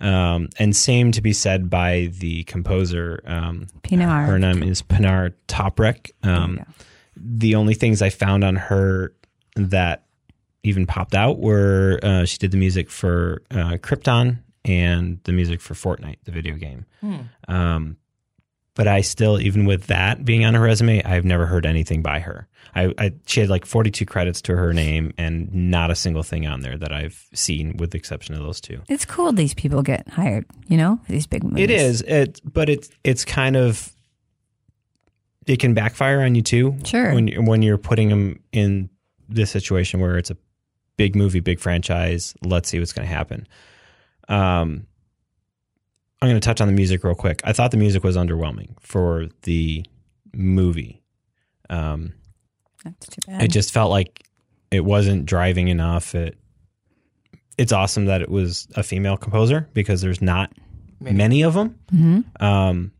Um, and same to be said by the composer. Um, Pinar. her name is Pinar Toprak. Um, There the only things I found on her that even popped out were uh, she did the music for uh, Krypton and the music for Fortnite, the video game. Um, but I still, even with that being on her resume, I've never heard anything by her. I, I she had like 42 credits to her name and not a single thing on there that I've seen, with the exception of those two. It's cool these people get hired, you know, for these big movies. It is, it, but it's it's kind of it can backfire on you too. Sure. when you- when you're putting them in this situation where it's a big movie, big franchise. Let's see what's going to happen. Um, I'm going to touch on the music real quick. I thought the music was underwhelming for the movie. Um, That's too bad. it just felt like it wasn't driving enough. It it's awesome that it was a female composer because there's not Many. many of them hmm um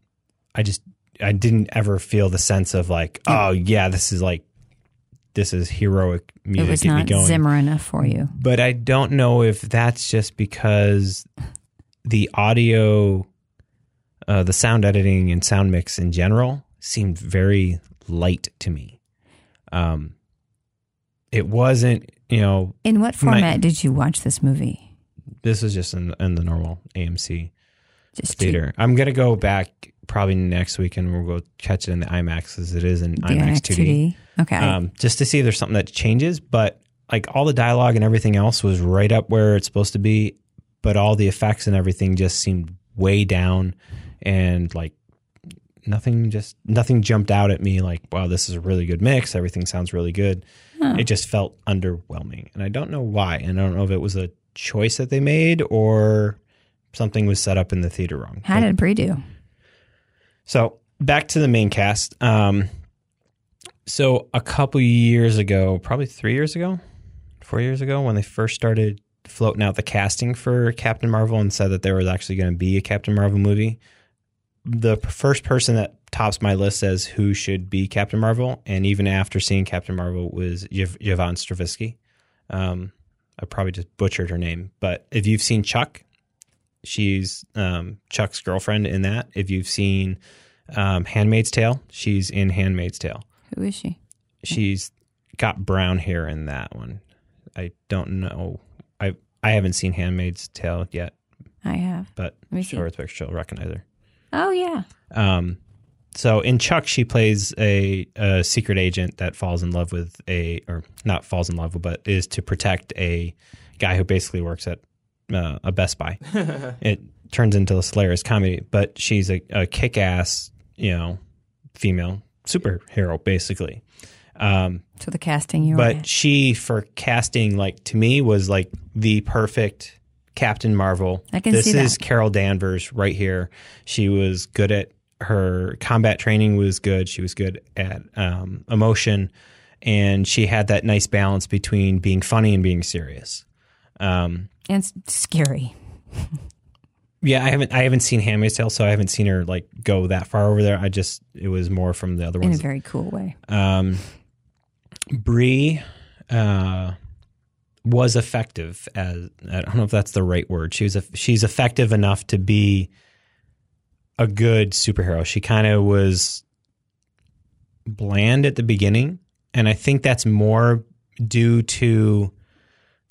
i just i didn't ever feel the sense of like oh yeah this is like this is heroic music. It was not Zimmer enough for you. but i don't know if that's just because the audio uh the sound editing and sound mix in general seemed very light to me um it wasn't, you know, In what My- format did you watch this movie? this was just in, in the normal AMC Just theater. I'm gonna go back probably next week and we'll go catch it in the IMAX as it is in The IMAX 2D. Okay. um, just to see if there's something that changes. But like all the dialogue and everything else was right up where it's supposed to be, but all the effects and everything just seemed way down, and like nothing just nothing jumped out at me like wow this is a really good mix everything sounds really good it just felt underwhelming and i don't know why and i don't know if it was a choice that they made or something was set up in the theater wrong How did Brie do? So back to the main cast. Um, so a couple years ago, probably three years ago, four years ago, when they first started floating out the casting for Captain Marvel and said that there was actually going to be a Captain Marvel movie, the first person that tops my list as who should be Captain Marvel, and even after seeing Captain Marvel, was Yv- Yvonne Stravisky. Um, I probably just butchered her name, but if you've seen Chuck, she's um, Chuck's girlfriend in that. If you've seen um, Handmaid's Tale, she's in Handmaid's Tale. Who is she? She's got brown hair in that one. I don't know. I I haven't seen Handmaid's Tale yet, I have. but sure with picture she'll recognize her. Oh yeah. Um, so in Chuck, she plays a, a secret agent that falls in love with a, or not falls in love with, but is to protect a guy who basically works at uh, a Best Buy. it turns into a hilarious comedy, but she's a, a kick-ass, you know, female superhero basically. Um, So the casting you but at. she, for casting, like to me, was like the perfect Captain Marvel. I can this see is that. Carol Danvers right here. She was good at her combat training. Was good. She was good at um, emotion, and she had that nice balance between being funny and being serious. Um, and scary. yeah, I haven't I haven't seen Handmaid's Tale, so I haven't seen her like go that far over there. I just it was more from the other ones In a very cool way. Um, Brie uh, was effective as I don't know if that's the right word. She was a, she's effective enough to be a good superhero. She kind of was bland at the beginning, and I think that's more due to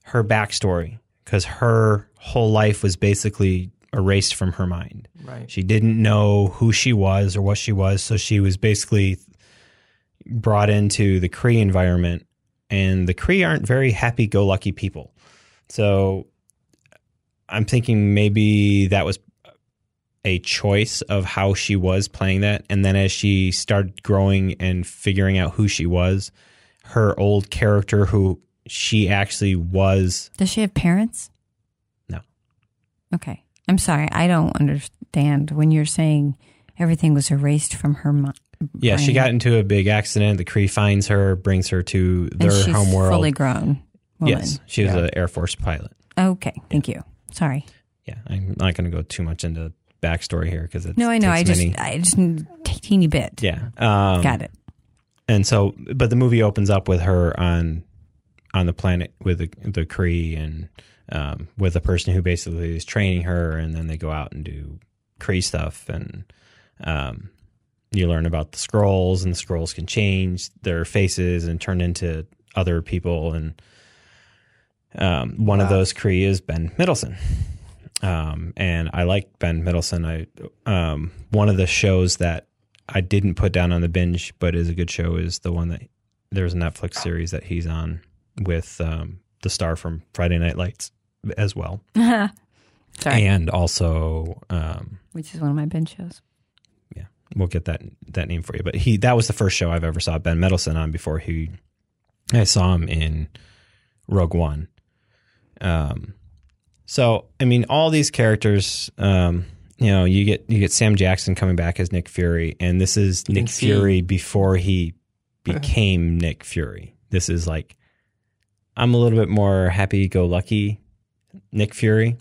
her backstory because her whole life was basically erased from her mind. Right. She didn't know who she was or what she was, so she was basically brought into the Kree environment, and the Kree aren't very happy-go-lucky people. So I'm thinking maybe that was a choice of how she was playing that, and then as she started growing and figuring out who she was, her old character, who she actually was, Does she have parents? No. Okay. I'm sorry. I don't understand when you're saying everything was erased from her mind. yeah, she got into a big accident. The Kree finds her, brings her to and their she's home world. fully grown woman. Yes, she was Yeah. an Air Force pilot. Okay. Thank you. Sorry. Yeah, I'm not going to go too much into backstory here because it No, I know. I just, many- I just teeny bit. yeah. Um, Got it. And so, but the movie opens up with her on on the planet with the the Kree and um, with the person who basically is training her, and then they go out and do Kree stuff, and um, you learn about the Skrulls, and the Skrulls can change their faces and turn into other people, and um, one of those Kree is Ben Middleton. Um, and I like Ben Middleton. I um, one of the shows that I didn't put down on the binge, but is a good show is the one that there's a Netflix series that he's on with um, the star from Friday Night Lights as well, Sorry. and also um, Which is one of my bench shows. Yeah, we'll get that that name for you. But he that was the first show I've ever saw Ben Mendelsohn on before he I saw him in Rogue One. Um, so I mean, all these characters, um, you know, you get you get Sam Jackson coming back as Nick Fury, and this is Nick Fury before he became Nick Fury. This is like I'm a little bit more happy-go-lucky Nick Fury.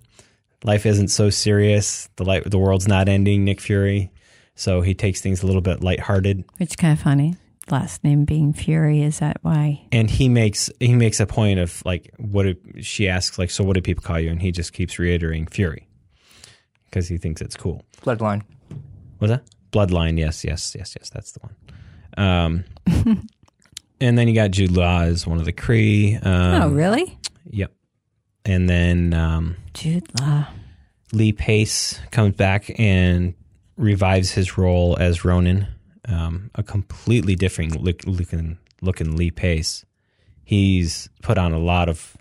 Life isn't so serious. The light, the world's not ending. Nick Fury, so he takes things a little bit lighthearted, Which is kind of funny. Last name being Fury. Is that why? and he makes he makes a point of like, what do, she asks like, so what do people call you? And he just keeps reiterating Fury because he thinks it's cool. Bloodline. Was that Bloodline? Yes, yes, yes, yes. That's the one. Um, and then you got Jude Law as one of the Kree. Um, oh, really? Yep. And then um, Jude Law. Lee Pace comes back and revives his role as Ronan, um, a completely different look, looking looking Lee Pace. He's put on a lot of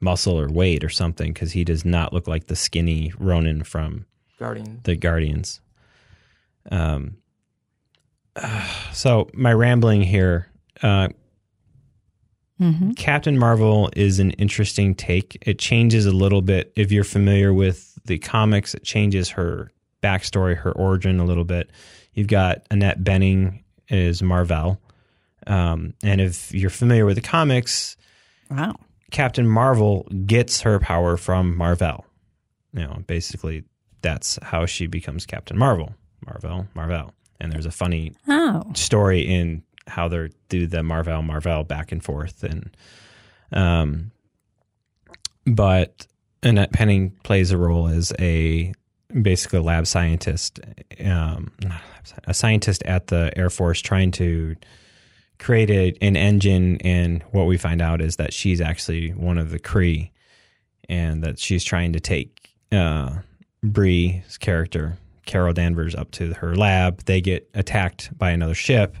muscle or weight or something because he does not look like the skinny Ronan from Guardian. the Guardians. Um. So my rambling here. Uh, hmm Captain Marvel is an interesting take. It changes a little bit. If you're familiar with the comics, it changes her backstory, her origin a little bit. You've got Annette Bening is Mar-Vell. Um, and if you're familiar with the comics, Wow. Captain Marvel gets her power from Mar-Vell. You know, basically that's how she becomes Captain Marvel. Marvel, Marvel. And there's a funny Oh. story in how they do the Marvel Marvel back and forth and um but Annette Bening plays a role as a basically a lab scientist um a scientist at the Air Force trying to create a, an engine. And what we find out is that she's actually one of the Kree and that she's trying to take uh Brie's character Carol Danvers up to her lab. They get attacked by another ship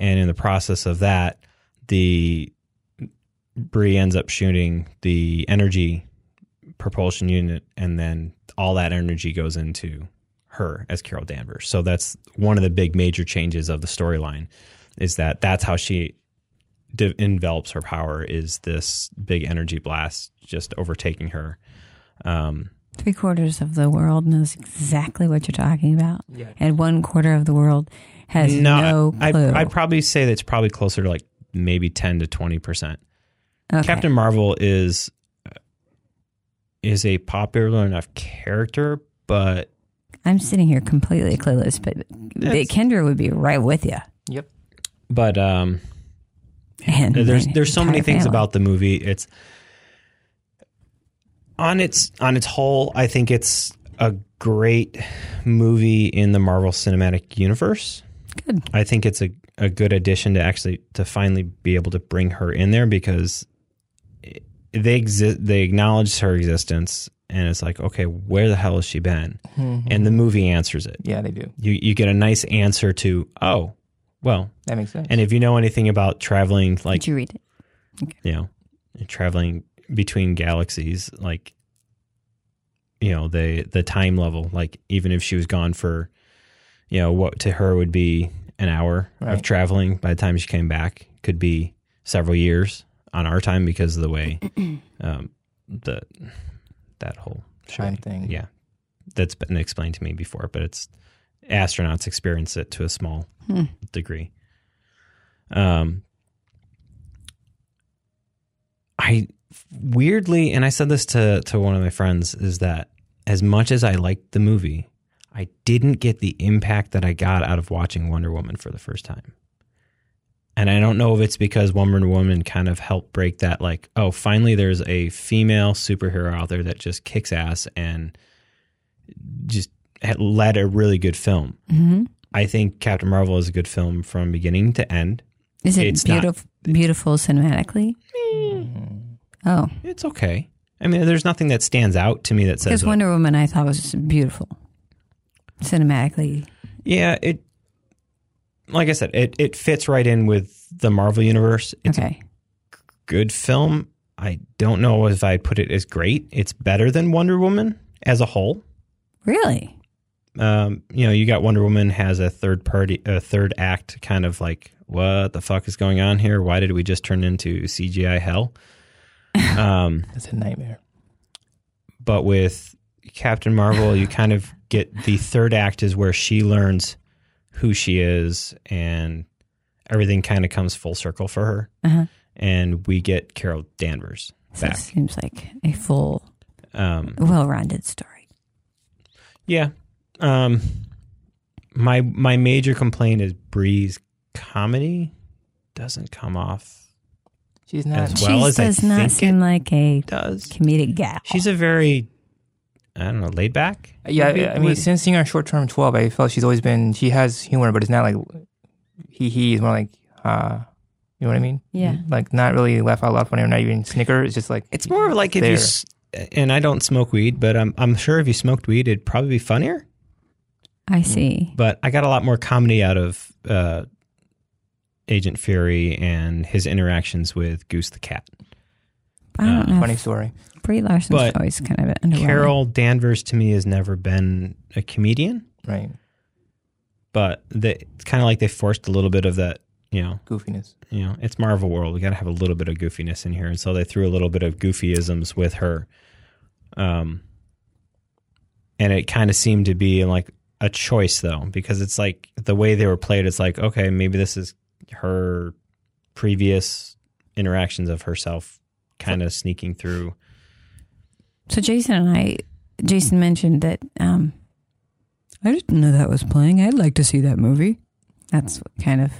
and in the process of that, the Brie ends up shooting the energy propulsion unit, and then all that energy goes into her as Carol Danvers. So that's one of the big major changes of the storyline. Is that that's how she de- envelops her power? Is this big energy blast just overtaking her? Um, Three quarters of the world knows exactly what you're talking about, Yeah. and one quarter of the world has no, I, clue. I'd probably say that's probably closer to like maybe ten to twenty percent. okay. Captain Marvel is is a popular enough character, but I'm sitting here completely clueless, but That's- Kendra would be right with you. Yep. but um, And there's there's so many things family. about the movie. It's on its on its whole, I think it's a great movie in the Marvel Cinematic Universe. Good. I think it's a, a good addition to actually to finally be able to bring her in there because they exist they acknowledge her existence and it's like okay where the hell has she been mm-hmm. and the movie answers it Yeah, they do. you you get a nice answer to oh well That makes sense. and if you know anything about traveling like Did you read it? you know traveling between galaxies like you know the the time level like even if she was gone for you know what to her would be an hour of traveling by the time she came back could be several years on our time because of the way um the that whole Time thing. yeah that's been explained to me before but it's astronauts experience it to a small Hmm. degree um I weirdly, and I said this to to one of my friends, is that as much as I liked the movie, I didn't get the impact that I got out of watching Wonder Woman for the first time. And I don't know if it's because Wonder Woman kind of helped break that, like, oh, finally there's a female superhero out there that just kicks ass and just had led a really good film. hmm I think Captain Marvel is a good film from beginning to end. Is it It's not- beautiful? Beautiful cinematically? Oh, It's okay. I mean, there's nothing that stands out to me that says. because Wonder Woman I thought was beautiful cinematically. yeah, it. Like I said, it it fits right in with the Marvel universe. It's a okay. good film. I don't know if I'd put it as great. It's better than Wonder Woman as a whole. Really? Um, you know, you got Wonder Woman has a third party, a third act, kind of like what the fuck is going on here? Why did we just turn into CGI hell? Um, That's a nightmare. but with Captain Marvel, you kind of get the third act is where she learns who she is and everything kind of comes full circle for her. Uh-huh. And we get Carol Danvers So it back. seems like a full, Um, well-rounded story. yeah. Um, my my major complaint is Brie's comedy doesn't come off She's not. As well she as I does not think seem it like a does. comedic gal. She's a very I don't know, laid back. Yeah, maybe? I mean, Would- since seeing her short term twelve, I felt she's always been. She has humor, but it's not like he he is more like uh You know what I mean? Yeah. Like not really laugh out loud funny or not even snicker. It's just like It's more of like if you, there. s- and I don't smoke weed, but I'm I'm sure if you smoked weed, it'd probably be funnier. I see. But I got a lot more comedy out of uh, Agent Fury and his interactions with Goose the cat. I don't know. funny story. Brie Larson's But always kind of underwhelming. Carol Danvers to me has never been a comedian, Right. but they, it's kind of like they forced a little bit of that. You know, Goofiness. you know, it's Marvel World. We got to have a little bit of goofiness in here, and so they threw a little bit of goofyisms with her. Um, and it kind of seemed to be like a choice though, because it's like the way they were played. It's like okay, maybe this is her previous interactions of herself, kind of sneaking through. So Jason and I, Jason mentioned that um, I didn't know that was playing. I'd like to see that movie. That's kind of.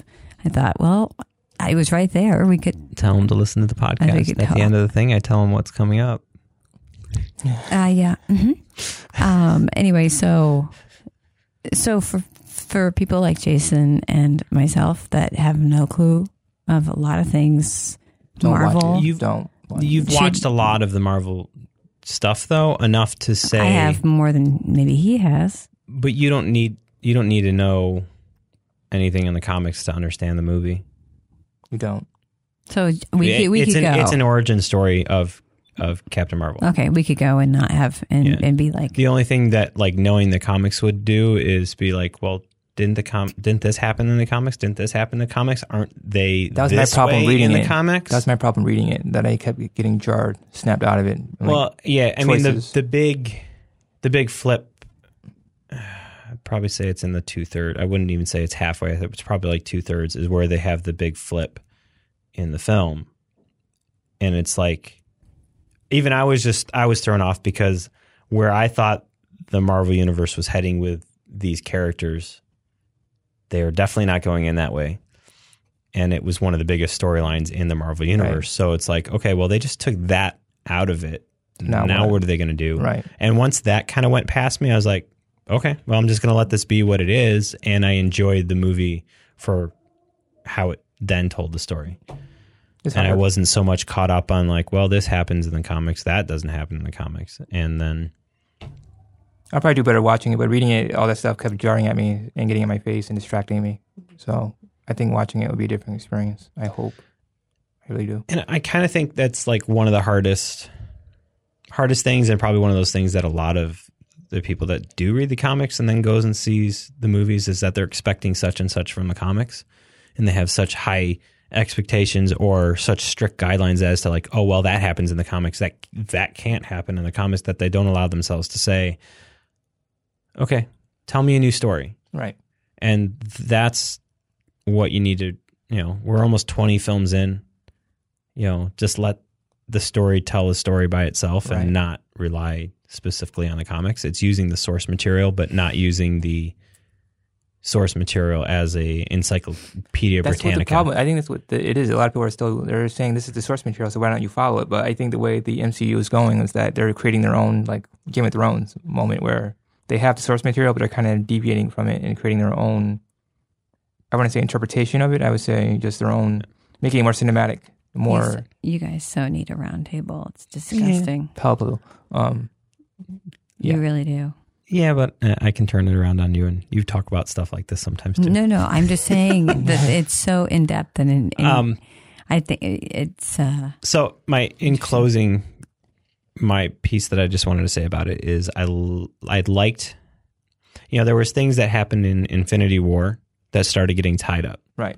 I thought, well, I was right there. We could. Tell him to listen to the podcast. At tell. the end of the thing, I tell him what's coming up. Uh, yeah. Mm-hmm. um, anyway, so so for for people like Jason and myself that have no clue of a lot of things, Don't Marvel. Watch it. You've- don't. Watch You've Should- watched a lot of the Marvel stuff though, enough to say I have more than maybe he has. But you don't need you don't need to know anything in the comics to understand the movie. it. You don't. So we It- we it's could an go. it's an origin story of of Captain Marvel. okay, we could go and not have and, Yeah. and be like, The only thing that like knowing the comics would do is be like, well, didn't the com didn't this happen in the comics? Didn't this happen in the comics? Aren't they That was my problem reading the it. comics? That's my problem reading it. That I kept getting jarred, snapped out of it. Like, well, yeah, I mean the the big the big flip. I'd probably say it's in the two third. I wouldn't even say it's halfway. It's probably like two thirds is where they have the big flip in the film, and it's like even I was just I was thrown off because where I thought the Marvel universe was heading with these characters, they are definitely not going in that way. And it was one of the biggest storylines in the Marvel universe. Right. So it's like, okay, well, they just took that out of it. Now Now, what? what are they going to do? Right. And once that kind of went past me, I was like, okay, well, I'm just going to let this be what it is. And I enjoyed the movie for how it then told the story. it's And I wasn't so much caught up on like, well, this happens in the comics, that doesn't happen in the comics. And then, I'll probably do better watching it, but reading it, all that stuff kept jarring at me and getting in my face and distracting me. So I think watching it would be a different experience. I hope. I really do. and I kind of think that's like one of the hardest, hardest things, and probably one of those things that a lot of the people that do read the comics and then goes and sees the movies is that they're expecting such and such from the comics, and they have such high expectations or such strict guidelines as to like, oh well, that happens in the comics. That that can't happen in the comics. That they don't allow themselves to say, okay, tell me a new story. Right. and that's what you need to you know we're almost 20 films in you know just let the story tell the story by itself Right. and not rely specifically on the comics it's using the source material but not using the source material as a encyclopedia That's what the problem. I think that's what the, it is. A lot of people are still they're saying this is the source material, so why don't you follow it? But I think the way the MCU is going is that they're creating their own like Game of Thrones moment where they have the source material, but they're kind of deviating from it and creating their own. I want to say interpretation of it. I would say just their own, making it more cinematic, more Yes, you guys so need a round table. It's disgusting. palpable. Um, yeah. You really do. yeah but uh, i can turn it around on you and you talk about stuff like this sometimes too No, no. I'm just saying that it's so in depth and in, in um I think it's uh So my in closing, my piece that I just wanted to say about it is I I liked, you know, there was things that happened in Infinity War that started getting tied up. right.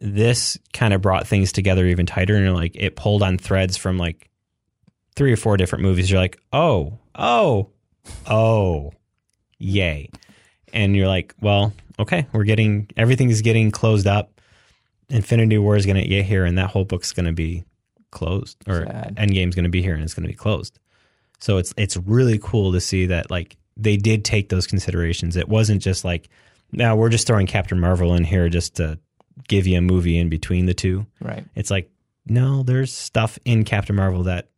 This kind of brought things together even tighter, and you're like it pulled on threads from like three or four different movies. You're like, oh, oh, oh, yay, and you're like, well, okay, we're getting everything's getting closed up. Infinity War is going to get here, and that whole book's going to be closed, or Sad. Endgame's going to be here, and it's going to be closed. So it's it's really cool to see that like they did take those considerations. It wasn't just like, now we're just throwing Captain Marvel in here just to give you a movie in between the two. Right. It's like, no, there's stuff in Captain Marvel that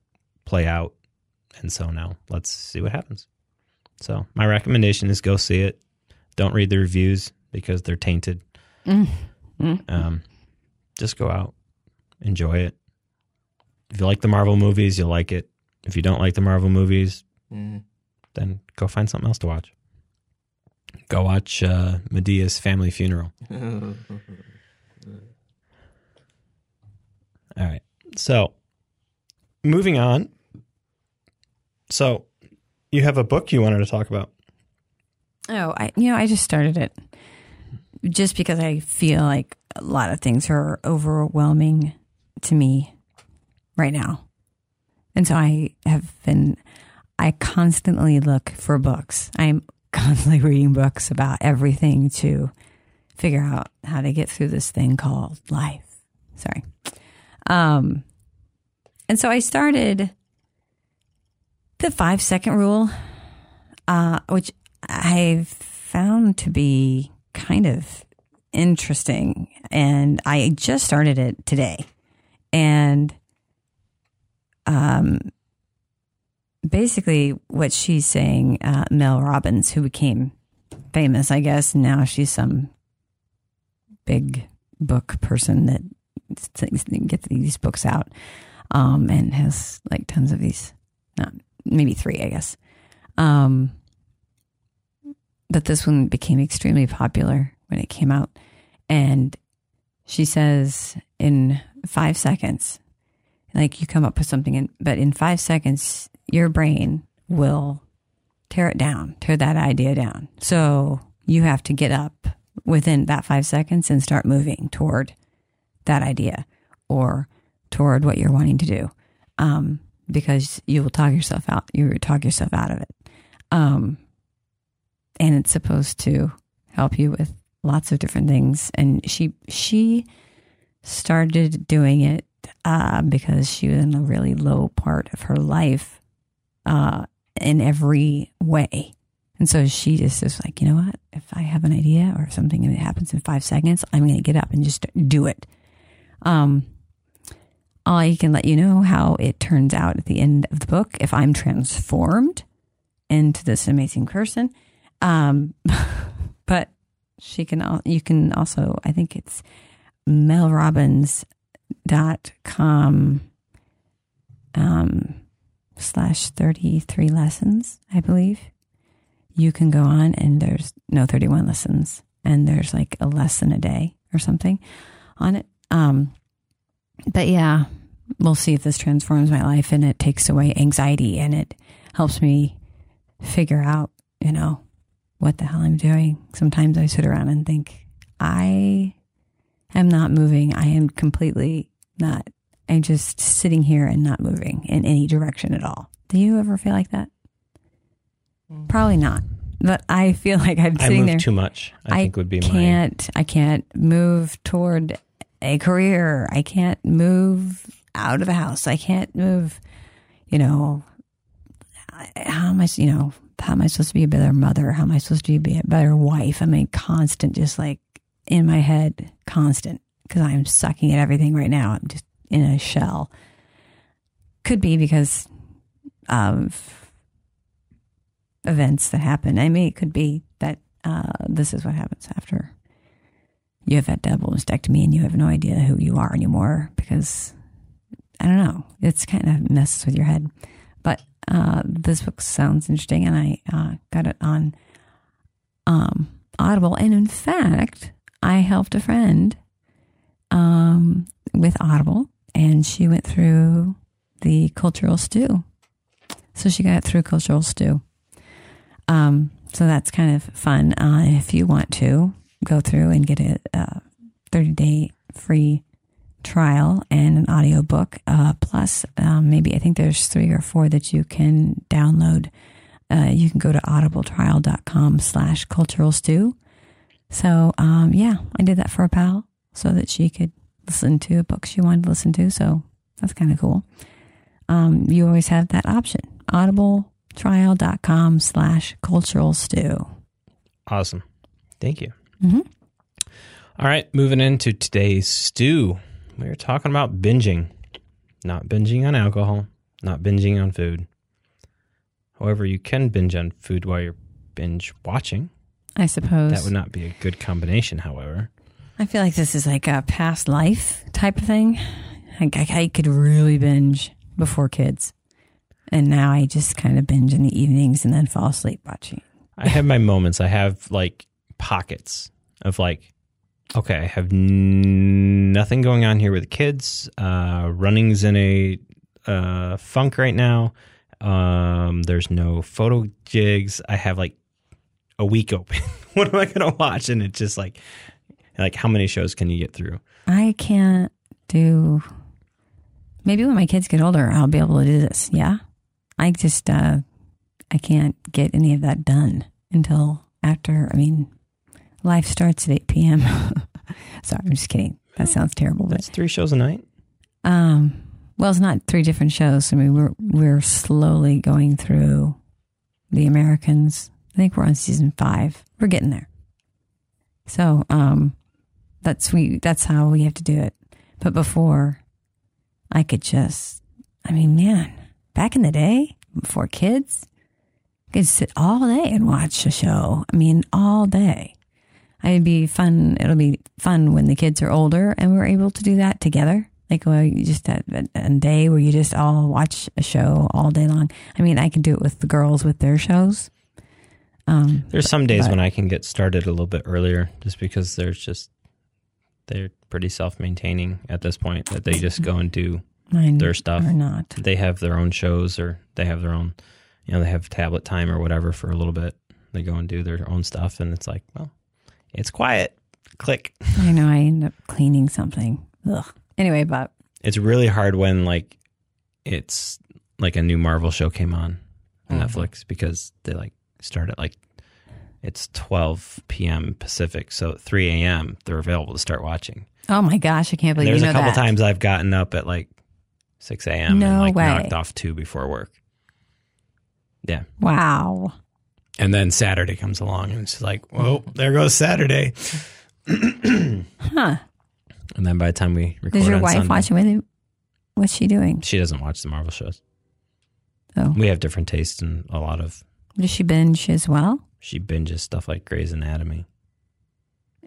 play out, and so now let's see what happens. So my recommendation is go see it. Don't read the reviews because they're tainted. mm, mm. Um, just go out, enjoy it. If you like the Marvel movies, you'll like it. If you don't like the Marvel movies, Mm. then go find something else to watch. Go watch uh, Madea's Family Funeral. All right. So, moving on. So, you have a book you wanted to talk about. Oh, I you know, I just started it just because I feel like a lot of things are overwhelming to me right now. And so I have been I constantly look for books. I'm constantly reading books about everything to figure out how to get through this thing called life. Sorry. Um and so I started the 5 second rule uh which I've found to be kind of interesting. And I just started it today. And um, basically, what she's saying, uh, Mel Robbins, who became famous, I guess, now she's some big book person that gets these books out um, and has like tons of these, not maybe three, I guess. Um, that this one became extremely popular when it came out. And she says in five seconds, like you come up with something, in, but in five seconds, your brain will tear it down, tear that idea down. So you have to get up within that five seconds and start moving toward that idea or toward what you're wanting to do. Um, because you will talk yourself out, you talk yourself out of it. Um, and it's supposed to help you with lots of different things. And she she started doing it uh, because she was in a really low part of her life uh, in every way. And so she just is like, you know what? If I have an idea or something and it happens in five seconds, I'm going to get up and just do it. Um, I can let you know how it turns out at the end of the book if I'm transformed into this amazing person. Um, but she can, you can also, I think it's melrobbins.com um, slash 33 lessons, I believe. You can go on and there's no 31 lessons and there's like a lesson a day or something on it. Um, but yeah, we'll see if this transforms my life and it takes away anxiety and it helps me figure out, you know, what the hell I'm doing. Sometimes I sit around and think, I am not moving. I am completely not. I'm just sitting here and not moving in any direction at all. Do you ever feel like that? Mm. Probably not. But I feel like I'm I sitting move there. too much. I, think would be can't, I can't move toward a career. I can't move out of the house. I can't move, you know, how am I, you know, how am I supposed to be a better mother? How am I supposed to be a better wife? I'm mean, constant, just like in my head, constant, because I'm sucking at everything right now. I'm just in a shell. Could be because of events that happen. I mean, it could be that uh, this is what happens after you have had double mastectomy and you have no idea who you are anymore because I don't know. It's kind of messes with your head. But uh, this book sounds interesting, and I uh, got it on um, Audible. And in fact, I helped a friend um, with Audible, and she went through the cultural stew. So she got through cultural stew. Um, so that's kind of fun. Uh, if you want to go through and get a, uh 30 day free trial and an audiobook, uh, plus um, maybe I think there's three or four that you can download. Uh, you can go to audibletrial.com slash cultural stew. So, um, yeah, I did that for a pal so that she could listen to a book she wanted to listen to. So that's kind of cool. Um, you always have that option. audibletrial.com slash cultural stew. Awesome. Thank you. Mhm. All right, moving into today's stew. We are talking about binging. Not binging on alcohol, not binging on food. However, you can binge on food while you're binge watching. I suppose. That would not be a good combination, however. I feel like this is like a past life type of thing. Like I, I could really binge before kids, and now I just kind of binge in the evenings and then fall asleep watching. I have my moments. I have like pockets of like, okay, I have n- nothing going on here with kids. Uh, running's in a uh, funk right now. Um, there's no photo jigs. I have like a week open. what am I going to watch? And it's just like, like how many shows can you get through? I can't do. Maybe when my kids get older, I'll be able to do this. Yeah, I just uh, I can't get any of that done until after. I mean, life starts at eight p.m. Sorry, I'm just kidding. That sounds terrible, but That's three shows a night. um, well, it's not three different shows. I mean, we're we're slowly going through the Americans. I think we're on season five. We're getting there. So, um, that's we. That's how we have to do it. But before, I could just. I mean, man, back in the day, before kids, I could sit all day and watch a show. I mean, all day. It'd be fun. It'll be fun when the kids are older and we're able to do that together. Like well, you just a, a day where you just all watch a show all day long. I mean, I can do it with the girls with their shows. Um, There's some days but- when I can get started a little bit earlier just because there's just, they're pretty self maintaining at this point that they just go and do mine their stuff. or not. they have their own shows or they have their own you know they have tablet time or whatever for a little bit they go and do their own stuff and it's like well it's quiet click I know. I end up cleaning something. Ugh. Anyway, but it's really hard when like it's like a new marvel show came on Mhm. netflix because they like start at like it's 12 p.m pacific so 3 a.m they're available to start watching oh my gosh, I can't And believe there's you know a couple that. times i've gotten up at like 6 a.m No and like way. knocked off two before work yeah Wow. And then Saturday comes along and it's like, whoa, there goes Saturday. Huh? And then by the time we record Does your wife Sunday, watch it with you? What's she doing? she doesn't watch the Marvel shows. Oh, We have different tastes in a lot of. Does she binge as well? She binges stuff like Grey's Anatomy.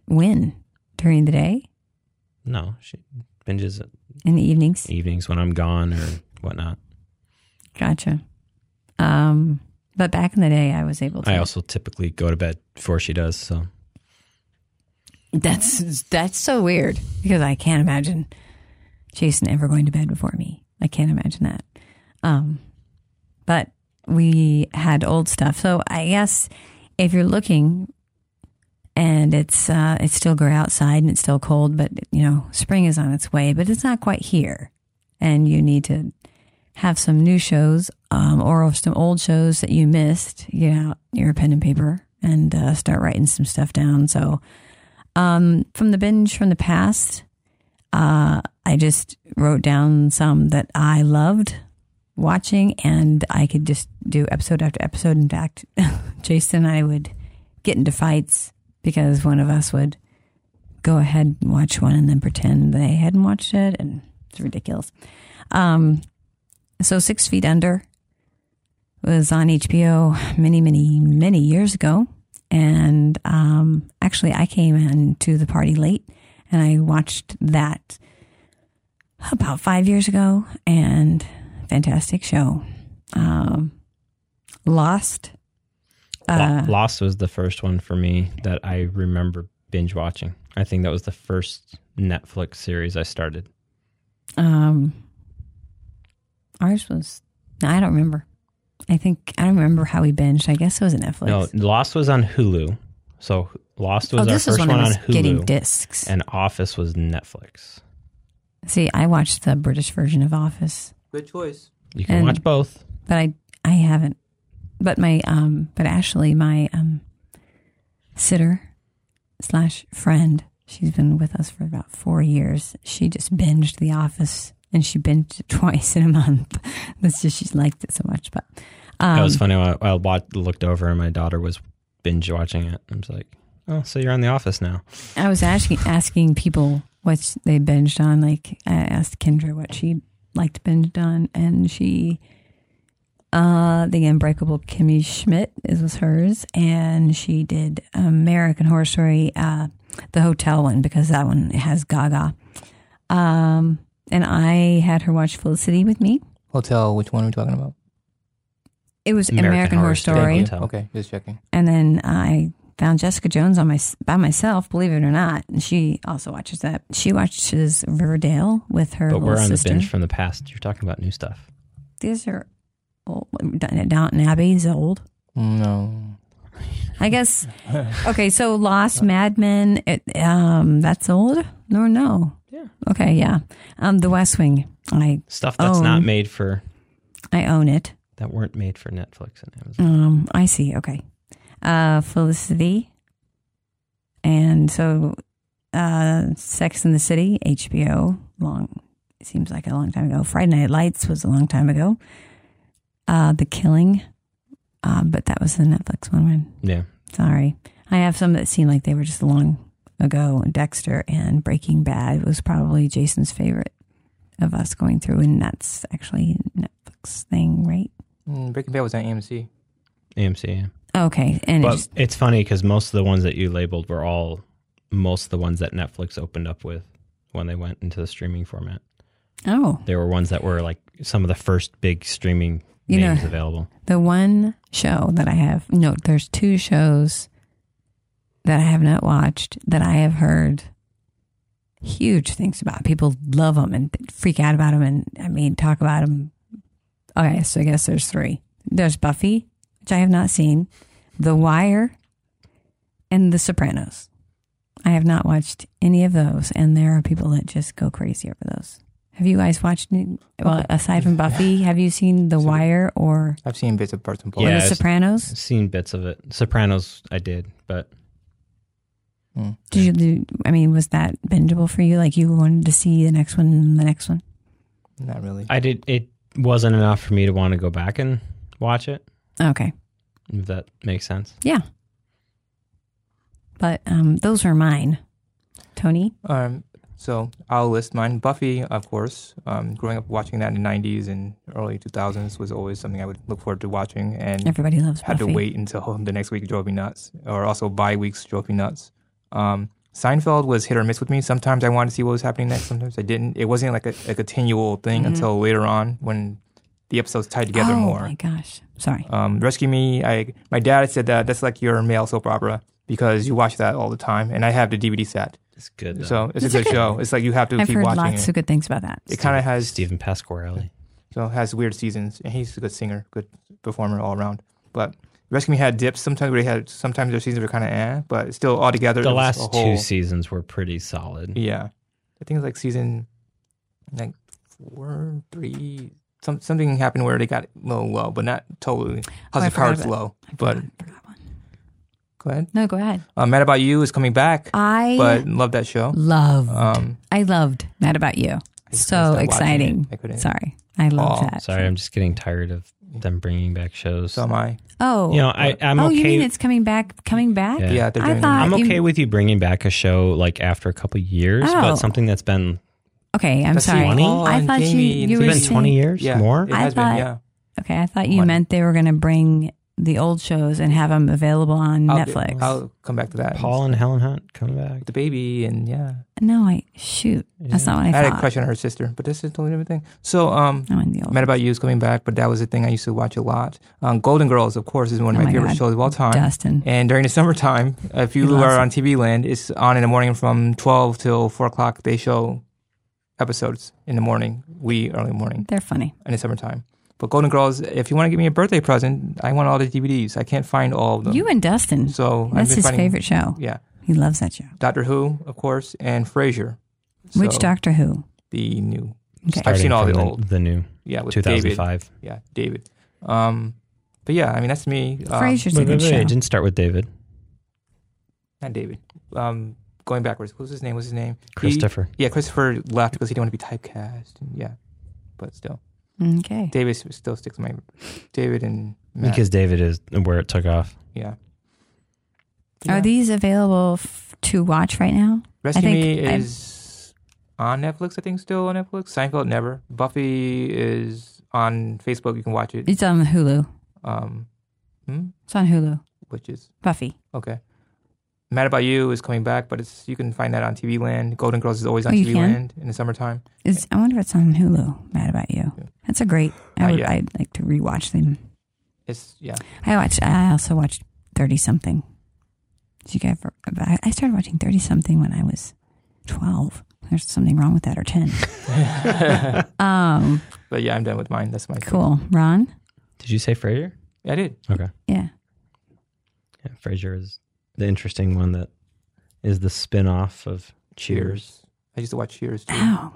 When? During the day? No, she binges In the evenings? evenings when I'm gone or whatnot. Gotcha. Um, but back in the day, I was able to. I also typically go to bed before she does. So That's that's so weird because I can't imagine Jason ever going to bed before me. I can't imagine that. Um, but we had old stuff, so I guess if you're looking and it's uh, it's still gray outside and it's still cold, but you know spring is on its way, but it's not quite here, and you need to have some new shows um, or some old shows that you missed. Get out your pen and paper and uh, start writing some stuff down. So um, from the binge from the past, uh, I just wrote down some that I loved watching, and I could just do episode after episode. In fact, Jason and I would get into fights because one of us would go ahead and watch one and then pretend they hadn't watched it, and it's ridiculous. Um, so Six Feet Under was on HBO many, many, many years ago. And um, actually, I came into the party late and I watched that about five years ago. And fantastic show. Um, Lost. Uh, Lost was the first one for me that I remember binge watching. I think that was the first Netflix series I started. um, ours was, I don't remember. I think, I don't remember how we binged. I guess it was a Netflix. No, Lost was on Hulu. So Lost was oh, our first one on Hulu, getting discs. and Office was Netflix. See, I watched the British version of Office. Good choice. You can And- watch both. but I I haven't. But my um but Ashley, my um sitter slash friend, she's been with us for about four years. She just binged The Office and she binged it twice in a month. That's just she liked it so much. But um, That was funny. I, I watched, looked over and my daughter was binge watching it. I was like, "Oh, so you're on The Office now?" I was asking asking people what they binged on. Like I asked Kendra what she liked binged on, and she, uh, the Unbreakable Kimmy Schmidt is was hers, and she did American Horror Story, uh, the hotel one because that one has Gaga. Um, and I had her watch Felicity with me. Hotel, which one are we talking about? It was American, Horror, Story, Hotel. Okay, just checking. and then I found Jessica Jones on my by myself. Believe it or not, and she also watches that. She watches Riverdale with her But we're on sister. the binge from the past. You're talking about new stuff. These are old. Downton Abbey is old. No. I guess. Okay, so Lost, Mad Men. It, um, that's old. No, no. Yeah. Okay, yeah. Um, The West Wing. I Stuff that's not made for I own it. that weren't made for Netflix and Amazon. Um, I see. Okay. Uh, Felicity. And so, uh, Sex in the City, HBO, long, it seems like a long time ago. Friday Night Lights was a long time ago. Uh, The Killing, uh, but that was the Netflix one. Right? Yeah. Sorry. I have some that seem like they were just long ago. Dexter and Breaking Bad was probably Jason's favorite of us going through, and that's actually a Netflix thing, right? Mm, Breaking Bad was on AMC. AMC. Yeah. Okay. And But it's, it's funny because most of the ones that you labeled were all most of the ones that Netflix opened up with when they went into the streaming format. oh, There were ones that were like some of the first big streaming You know- available. The one show that I have, no, there's two shows that I have not watched that I have heard huge things about. People love them and freak out about them, and I mean, talk about them. Okay, so I guess there's three. There's Buffy, which I have not seen, The Wire, and The Sopranos. I have not watched any of those, and there are people that just go crazy over those. Have you guys watched? any- Well, aside from Buffy, have you seen The Wire or I've seen bits of parts and or Yeah, parts. The Sopranos? I've seen bits of it. Sopranos, I did, but Mm. Did you? Do, I mean, was that bingeable for you? Like you wanted to see the next one and the next one? Not really. I did. It wasn't enough for me to want to go back and watch it. Okay, If that makes sense. yeah. But um, those are mine. Tony, Um, so I'll list mine. Buffy, of course. Um, growing up watching that in the '90s and early 2000s was always something I would look forward to watching, and everybody loves Buffy. had Buffy. to wait until the next week drove me nuts, or also bye weeks drove me nuts. Um, Seinfeld was hit or miss with me. Sometimes I wanted to see what was happening next. Sometimes I didn't. It wasn't like a, a continual thing until later on when the episodes tied together oh more. Oh my gosh! Sorry. Um, Rescue Me. I my dad said that that's like your male soap opera because you watch that all the time, and I have the DVD set, It's good. Though. so it's, It's a a good good- show. It's like you have to I've keep heard watching lots it. of good things about that. It kind of has Stephen Pasquarelli. so it has weird seasons, and he's a good singer, good performer all around. But Rescue Me had dips. Sometimes they had sometimes their seasons were kind of eh, but still all together. The last a two seasons were pretty solid. Yeah, I think it's like season like four, three. Some something happened where they got low, low, but not totally. Oh, I House of Cards low, I but forgot- forgot one. go ahead. No, go ahead. Uh, Mad About You is coming back, I but love that show. loved. Um, I loved Mad About You. So couldn't stop watching exciting. I couldn't. Sorry, I love Oh, that. Sorry, I'm just getting tired of them bringing back shows. So am I. Oh, you know, I, I'm oh, okay. you mean it's coming back? Coming back? Yeah. Yeah, they're I thought I'm you- okay with you bringing back a show like after a couple years, Oh. but something that's been Okay, I'm Let's sorry. 20? I thought you Jamie and you it's were been saying, 20 years yeah, more. It I has thought- been. Yeah. Okay, I thought you One. meant they were going to bring the old shows and have them available on I'll, Netflix. I'll come back to that. Paul and Helen Hunt coming back. the baby and yeah. no, I shoot. That's not what I, I, had a thought. crush on her sister, but this is totally different thing. So, um, I meant the old Mad About You is coming back, but that was a thing I used to watch a lot. Um, Golden Girls, of course, is one of Oh my, my favorite God. shows of all time. Dustin. And during the summertime, if you He are on TV land, it's on in the morning from 12 till 4 o'clock. They show episodes in the morning, wee early morning They're funny. in the summertime. But Golden Girls, if you want to give me a birthday present, I want all the DVDs. I can't find all of them. You and Dustin. so I've That's been his finding- favorite show. Yeah. He loves that show. Doctor Who, of course, and Frasier. Which So, Doctor Who? The new. Okay. I've seen all from the old. the new Yeah, with David. 2005. Yeah, David. Um, but yeah, I mean that's me. Um, Frasier's a good wait, wait, show. it didn't start with David. Not David. Um, going backwards. What was his name? What was his name? He- Christopher. yeah, Christopher left because he didn't want to be typecast. And yeah, but still, Okay. David still sticks in my. David and Matt. Because David is where it took off. yeah. Are these available f- to watch right now? Rescue think Me I- is on Netflix. I think still on Netflix. Seinfeld never. Buffy is on Facebook. You can watch it. It's on Hulu. Um, hmm? It's on Hulu. which is Buffy. okay. Mad About You is coming back, but it's you can find that on TV Land. Golden Girls is always on Oh, TV can? Land in the summertime. Is I wonder if it's on Hulu. Mad about you. That's a great. I Not would. I'd like to rewatch them. It's yeah. I watched. I also watched Thirty Something. Did you guys? ever- I I started watching Thirty Something when I was twelve. There's something wrong with that, or ten. um. But yeah, I'm done with mine. That's my Cool. Ron. Did you say Frasier? Yeah, I did. Okay. Yeah. Yeah, Frasier is the interesting one that is the spin-off of Cheers. I used to watch Cheers too. Ow.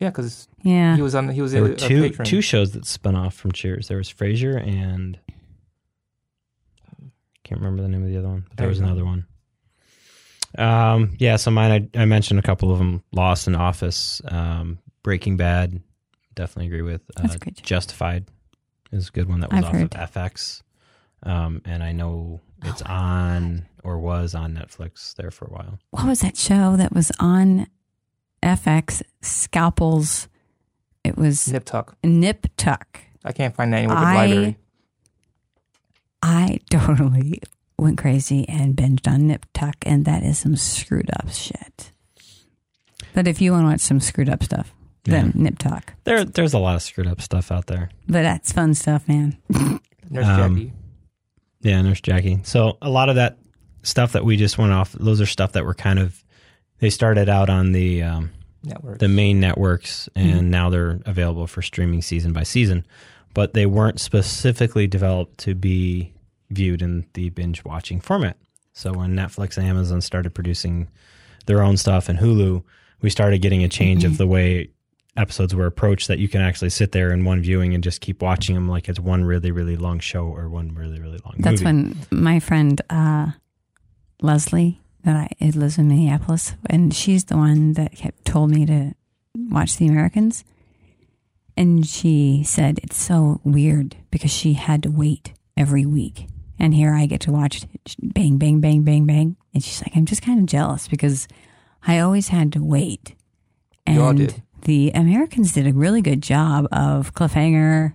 Yeah, because Yeah. he was on. He was There a, were a two patron. two shows that spun off from Cheers. There was Frasier and can't remember the name of the other one. But there There was another one. Um, yeah, so mine I, I mentioned a couple of them. Lost in Office, um, Breaking Bad, definitely agree with. Uh, That's a good. Justified is a good one that was I've off heard. of FX, um, and I know it's on or was on Netflix there for a while. What was that show that was on FX? Scalpels. It was Nip Tuck. Nip Tuck. I can't find that anywhere but I- library. I totally went crazy and binged on Nip Tuck, and that is some screwed up shit. But if you want to watch some screwed up stuff, then Nip Tuck. There, there's a lot of screwed up stuff out there. But that's fun stuff, man. Nurse Um, Jackie. Yeah, Nurse Jackie. So a lot of that stuff that we just went off, those are stuff that were kind of they started out on the um, Network. the main networks, and now they're available for streaming season by season. But they weren't specifically developed to be viewed in the binge watching format. So when Netflix and Amazon started producing their own stuff and Hulu, we started getting a change of the way episodes were approached that you can actually sit there in one viewing and just keep watching them like it's one really really long show or one really really long That's movie. when my friend uh, Leslie, that I it lives in Minneapolis, and she's the one that kept told me to watch The Americans. And she said it's so weird because she had to wait every week, and here I get to watch bang, bang, bang, bang, bang, and she's like, I'm just kind of jealous because I always had to wait, You all and did. The Americans did a really good job of cliffhanger,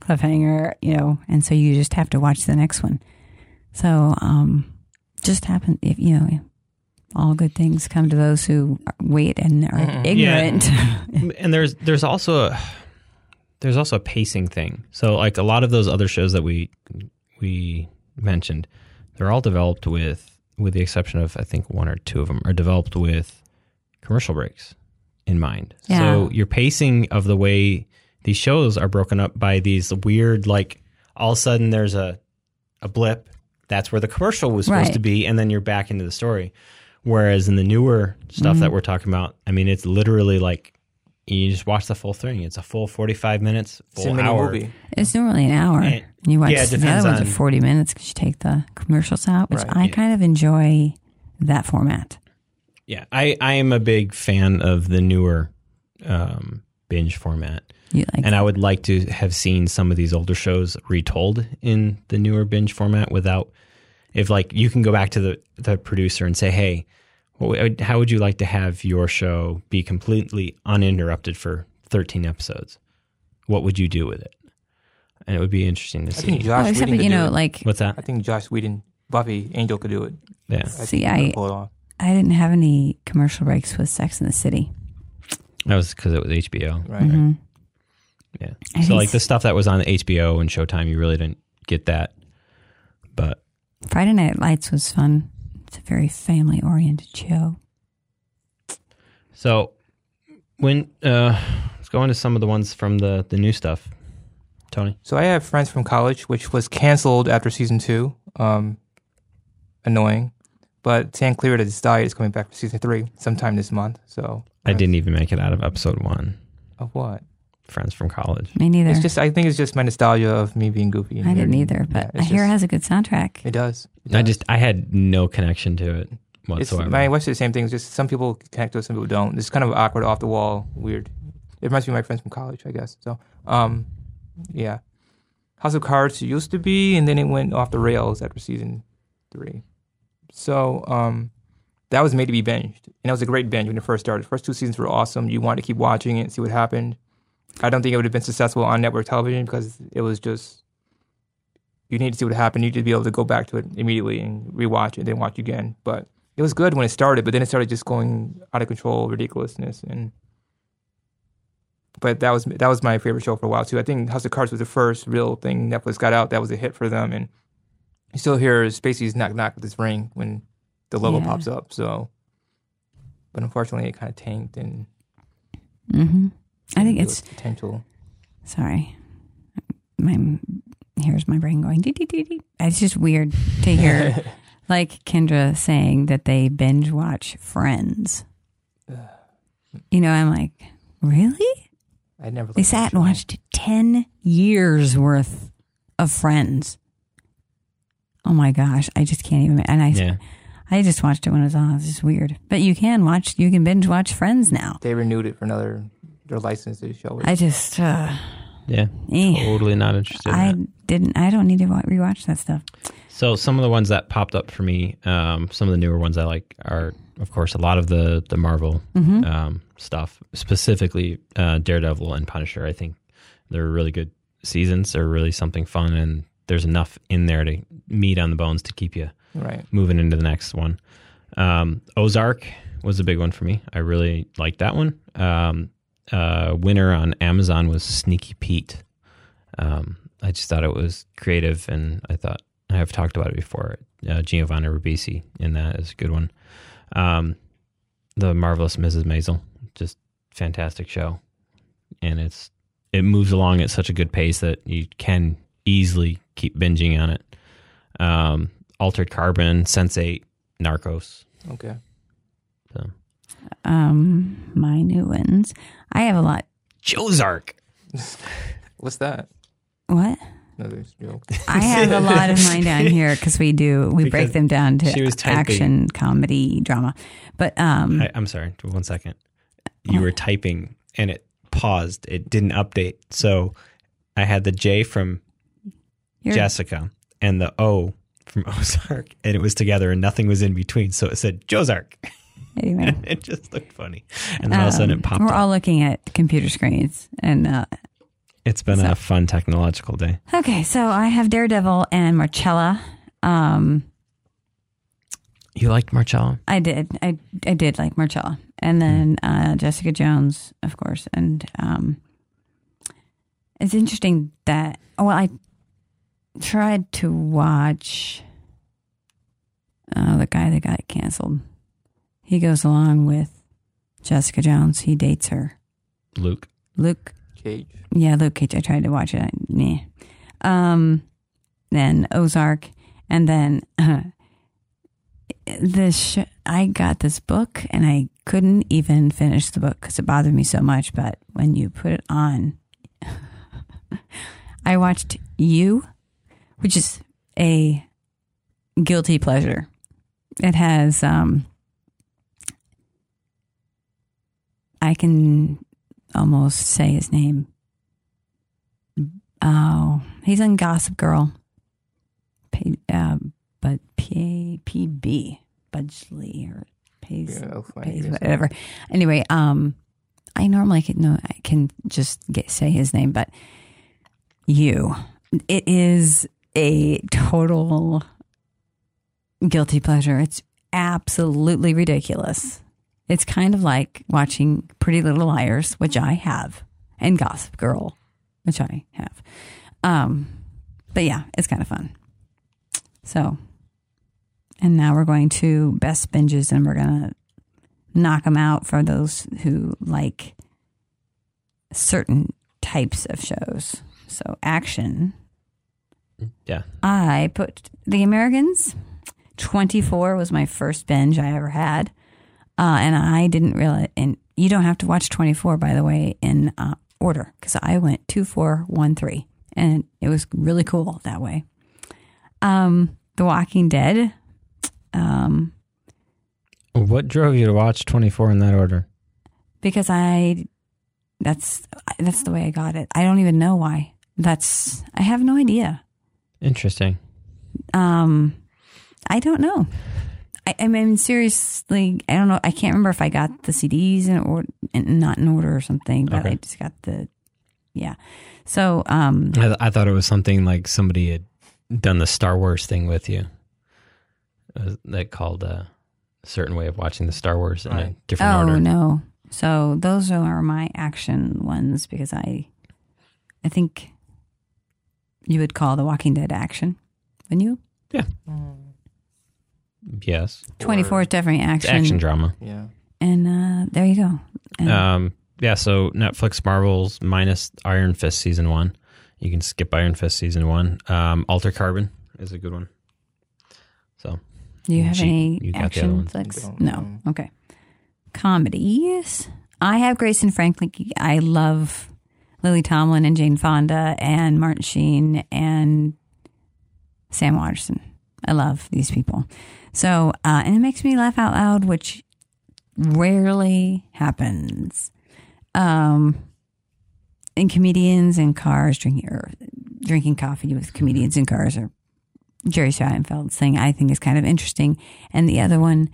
cliffhanger, you know, and so you just have to watch the next one. So, um, just happen if you know, all good things come to those who wait and are ignorant. and there's there's also a there's also a pacing thing. So like a lot of those other shows that we we mentioned, they're all developed with with the exception of I think one or two of them are developed with commercial breaks in mind. Yeah. So your pacing of the way these shows are broken up by these weird like all of a sudden there's a a blip that's where the commercial was supposed Right. to be and then you're back into the story whereas in the newer stuff Mm-hmm. that we're talking about i mean it's literally like you just watch the full thing it's a full 45 minutes full a mini hour movie. it's normally an hour. And- you watch yeah, it the depends other ones on- are forty minutes because you take the commercials out, which Right. I Yeah. kind of enjoy that format. Yeah i i am a big fan of the newer um binge format. Like and i would like to have seen some of these older shows retold in the newer binge format without if like you can go back to the the producer and say hey what how would you like to have your show be completely uninterrupted for 13 episodes? What would you do with it? And it would be interesting to I see. think Josh well, except Whedon for, could you do know, like what's that? I think Joss Whedon, Buffy, Angel could do it. yeah. I See, think I- pull it off. I didn't have any commercial breaks with Sex in the City. that was because it was hbo Right. Mhm. yeah I so like the stuff that was on hbo and showtime you really didn't get that but Friday Night Lights was fun. It's a very family oriented show. So when uh let's go into some of the ones from the the new stuff. Tony. So I have Friends from College, which was canceled after season two. Um, annoying, but Sam Clear has died. is coming back for season three sometime this month. So I didn't even make it out of episode 1. Of what? Friends from college. Me neither. It's just I think it's just my nostalgia of me being goofy. and I didn't nerdy. either, but Yeah, I it's hear it has a good soundtrack. it does. It I just I had no connection to it It's, whatsoever. my wife said the same thing. It's just some people connect to it, some people don't. It's kind of awkward, off the wall, weird. It reminds me of my friends from college, I guess. So, um, yeah, House of Cards used to be, and then it went off the rails after season three. So, um, that was made to be binged, and that was a great binge when it first started. The first two seasons were awesome. You wanted to keep watching it and see what happened. I don't think it would have been successful on network television because it was just you need to see what happened. You need to be able to go back to it immediately and rewatch it, then watch again. But it was good when it started, but then it started just going out of control, ridiculousness, and. But that was that was my favorite show for a while too. I think House of Cards was the first real thing Netflix got out that was a hit for them, and you still hear Spacey's knock knock with his ring when the logo Yeah. pops up. So, but unfortunately, it kind of tanked and hmm I think it's potential. sorry. My here's my brain going. Dee, dee, dee, dee. It's just weird to hear like Kendra saying that they binge watch Friends. You know, I'm like, really? I never. They sat and watched 10 years worth of Friends. Oh my gosh. I just can't even. And I, Yeah. I just watched it when it was on. It's just weird. But you can watch, you can binge watch Friends now. They renewed it for another. Their license to show it. I just, uh, Yeah. eh. Totally not interested. in I that. didn't, I don't need to wa- rewatch that stuff. So some of the ones that popped up for me, um, some of the newer ones I like are, of course, a lot of the the Marvel Mm-hmm. um, stuff, specifically uh, Daredevil and Punisher. I think they're really good seasons. They're really something fun, and there's enough in there to meat on the bones to keep you right. moving into the next one. Um, Ozark was a big one for me. I really liked that one. Um, uh, winner on Amazon was Sneaky Pete. Um, I just thought it was creative, and I thought I've talked about it before. Uh, Giovanni Ribisi in that is a good one. Um, the marvelous Mrs. Maisel, just fantastic show, and it's it moves along at such a good pace that you can easily keep binging on it. Um, Altered Carbon, Sense8, Narcos. Okay. So. Um, my new ones. I have a lot. Jozark. What's that? What? Another joke. I have a lot of mine down here because we do, we break them down she to was typing. action, comedy, drama. But, um, I, I'm sorry, one second. You were typing and it paused. It didn't update. So I had the J from you're- Jessica and the O from Ozark, and it was together and nothing was in between. So it said Jozark. anyway. it just looked funny. And then all of a sudden Um, it popped We're up. all looking at computer screens. And uh, it's been so- a fun technological day. okay, so I have Daredevil and Marcella. Um, You liked Marcella? I did, I I did like Marcella, and then uh, Jessica Jones, of course. And um, it's interesting that well, I tried to watch uh, the guy that got canceled. He goes along with Jessica Jones. He dates her. Luke. Luke Cage. Yeah, Luke Cage. I tried to watch it. I, nah. Um, then Ozark, and then uh, this. Sh- I got this book, and I couldn't even finish the book because it bothered me so much. But when you put it on, I watched You, which is a guilty pleasure. It has. um I can almost say his name. Oh, he's on Gossip Girl. P, uh, but P P B Budgley or Pays, Yeah, Pays whatever. Anyway, um, I normally can no, I can just get say his name, but you, it is a total guilty pleasure. It's absolutely ridiculous. It's kind of like watching Pretty Little Liars, which I have, and Gossip Girl, which I have. Um, but yeah, it's kind of fun. So, and now we're going to best binges, and we're gonna knock them out for those who like certain types of shows. So, action. Yeah. I put The Americans. 24 was my first binge I ever had. Uh, and I didn't realize, and you don't have to watch 24, by the way, in uh, order, because I went 2, 4, 1, 3. And it was really cool that way. Um, the Walking Dead. Um, What drove you to watch 24 in that order? because I, that's, that's the way I got it. I don't even know why. That's, I have no idea. Interesting. Um, I don't know. I, I mean, seriously, I don't know. I can't remember if I got the CDs in or in, not in order or something, but Okay. I just got the, yeah. So, um, I, I thought it was something like somebody had done the Star Wars thing with you. That called uh, a certain way of watching the Star Wars in a Right. different Oh order. no! So those are my action ones because I, I think you would call The Walking Dead action, wouldn't you? Yeah. Yes, Twenty four is definitely it's action. action drama. Yeah. and uh, there you go. And Um, yeah, so Netflix Marvels minus Iron Fist season one. You can skip Iron Fist season one. Um, Alter Carbon is a good one. So do you have she- any you got the other action ones. flicks? Don't No. know. Okay. Comedies. I have Grace and Frankie. I love Lily Tomlin and Jane Fonda and Martin Sheen and Sam Waterston. I love these people. So, uh, and it makes me laugh out loud, which rarely happens. Um, and comedians in cars drinking or drinking coffee with comedians in cars or Jerry Seinfeld's thing I think is kind of interesting. And the other one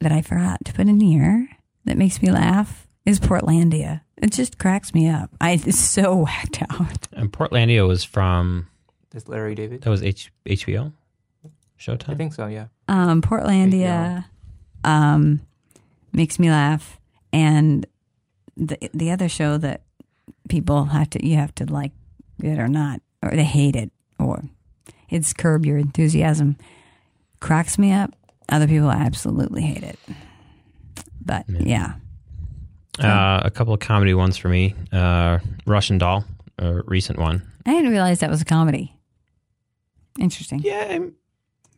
that I forgot to put in here that makes me laugh is Portlandia. It just cracks me up. I it's so whacked out. and Portlandia was from This Larry David. that was H- HBO, Showtime. I think so. Yeah. Um, Portlandia um, makes me laugh, and the the other show that people have to you have to like it or not, or they hate it, or it's Curb Your Enthusiasm. Cracks me up. Other people absolutely hate it. But yeah, Uh, a couple of comedy ones for me. Uh, Russian Doll, a recent one. I didn't realize that was a comedy. Interesting. Yeah, I'm-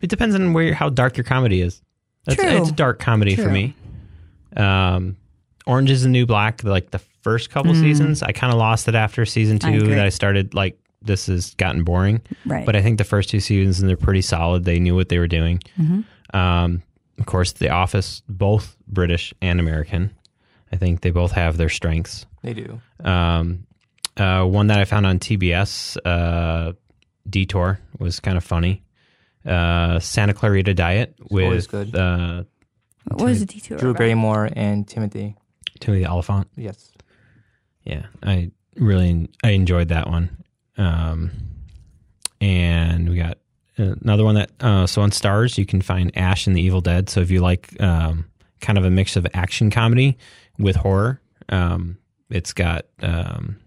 it depends on where how dark your comedy is. That's, True. It's a dark comedy for me. Um, Orange is the New Black, like the first couple seasons, I kind of lost it after season Mm. I two. that I started like this has gotten boring. Right. But I think the first two seasons and they're pretty solid. They knew what they were doing. Mm-hmm. Um, of course, The Office, both British and American. I think they both have their strengths. They do. Um, uh, one that I found on TBS, uh, Detour, was kind of funny. Uh, Santa Clarita Diet always with good. Uh, what was the detour? Drew about? Barrymore and Timothy. Timothy Olyphant. Yes. Yeah, I really I enjoyed that one. Um, and we got another one that uh, so on Starz you can find Ash and the Evil Dead. So if you like um, kind of a mix of action comedy with horror, um, it's got um,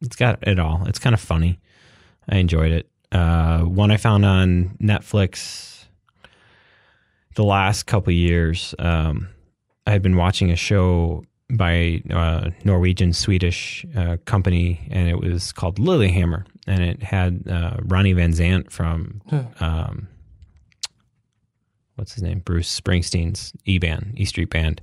it's got it all. It's kind of funny. I enjoyed it. Uh, one I found on Netflix the last couple years. Um, I had been watching a show by uh, Norwegian Swedish uh, company, and it was called Lilyhammer, and it had uh, Ronnie Van Zant from um, what's his name, Bruce Springsteen's E Band, E Street Band,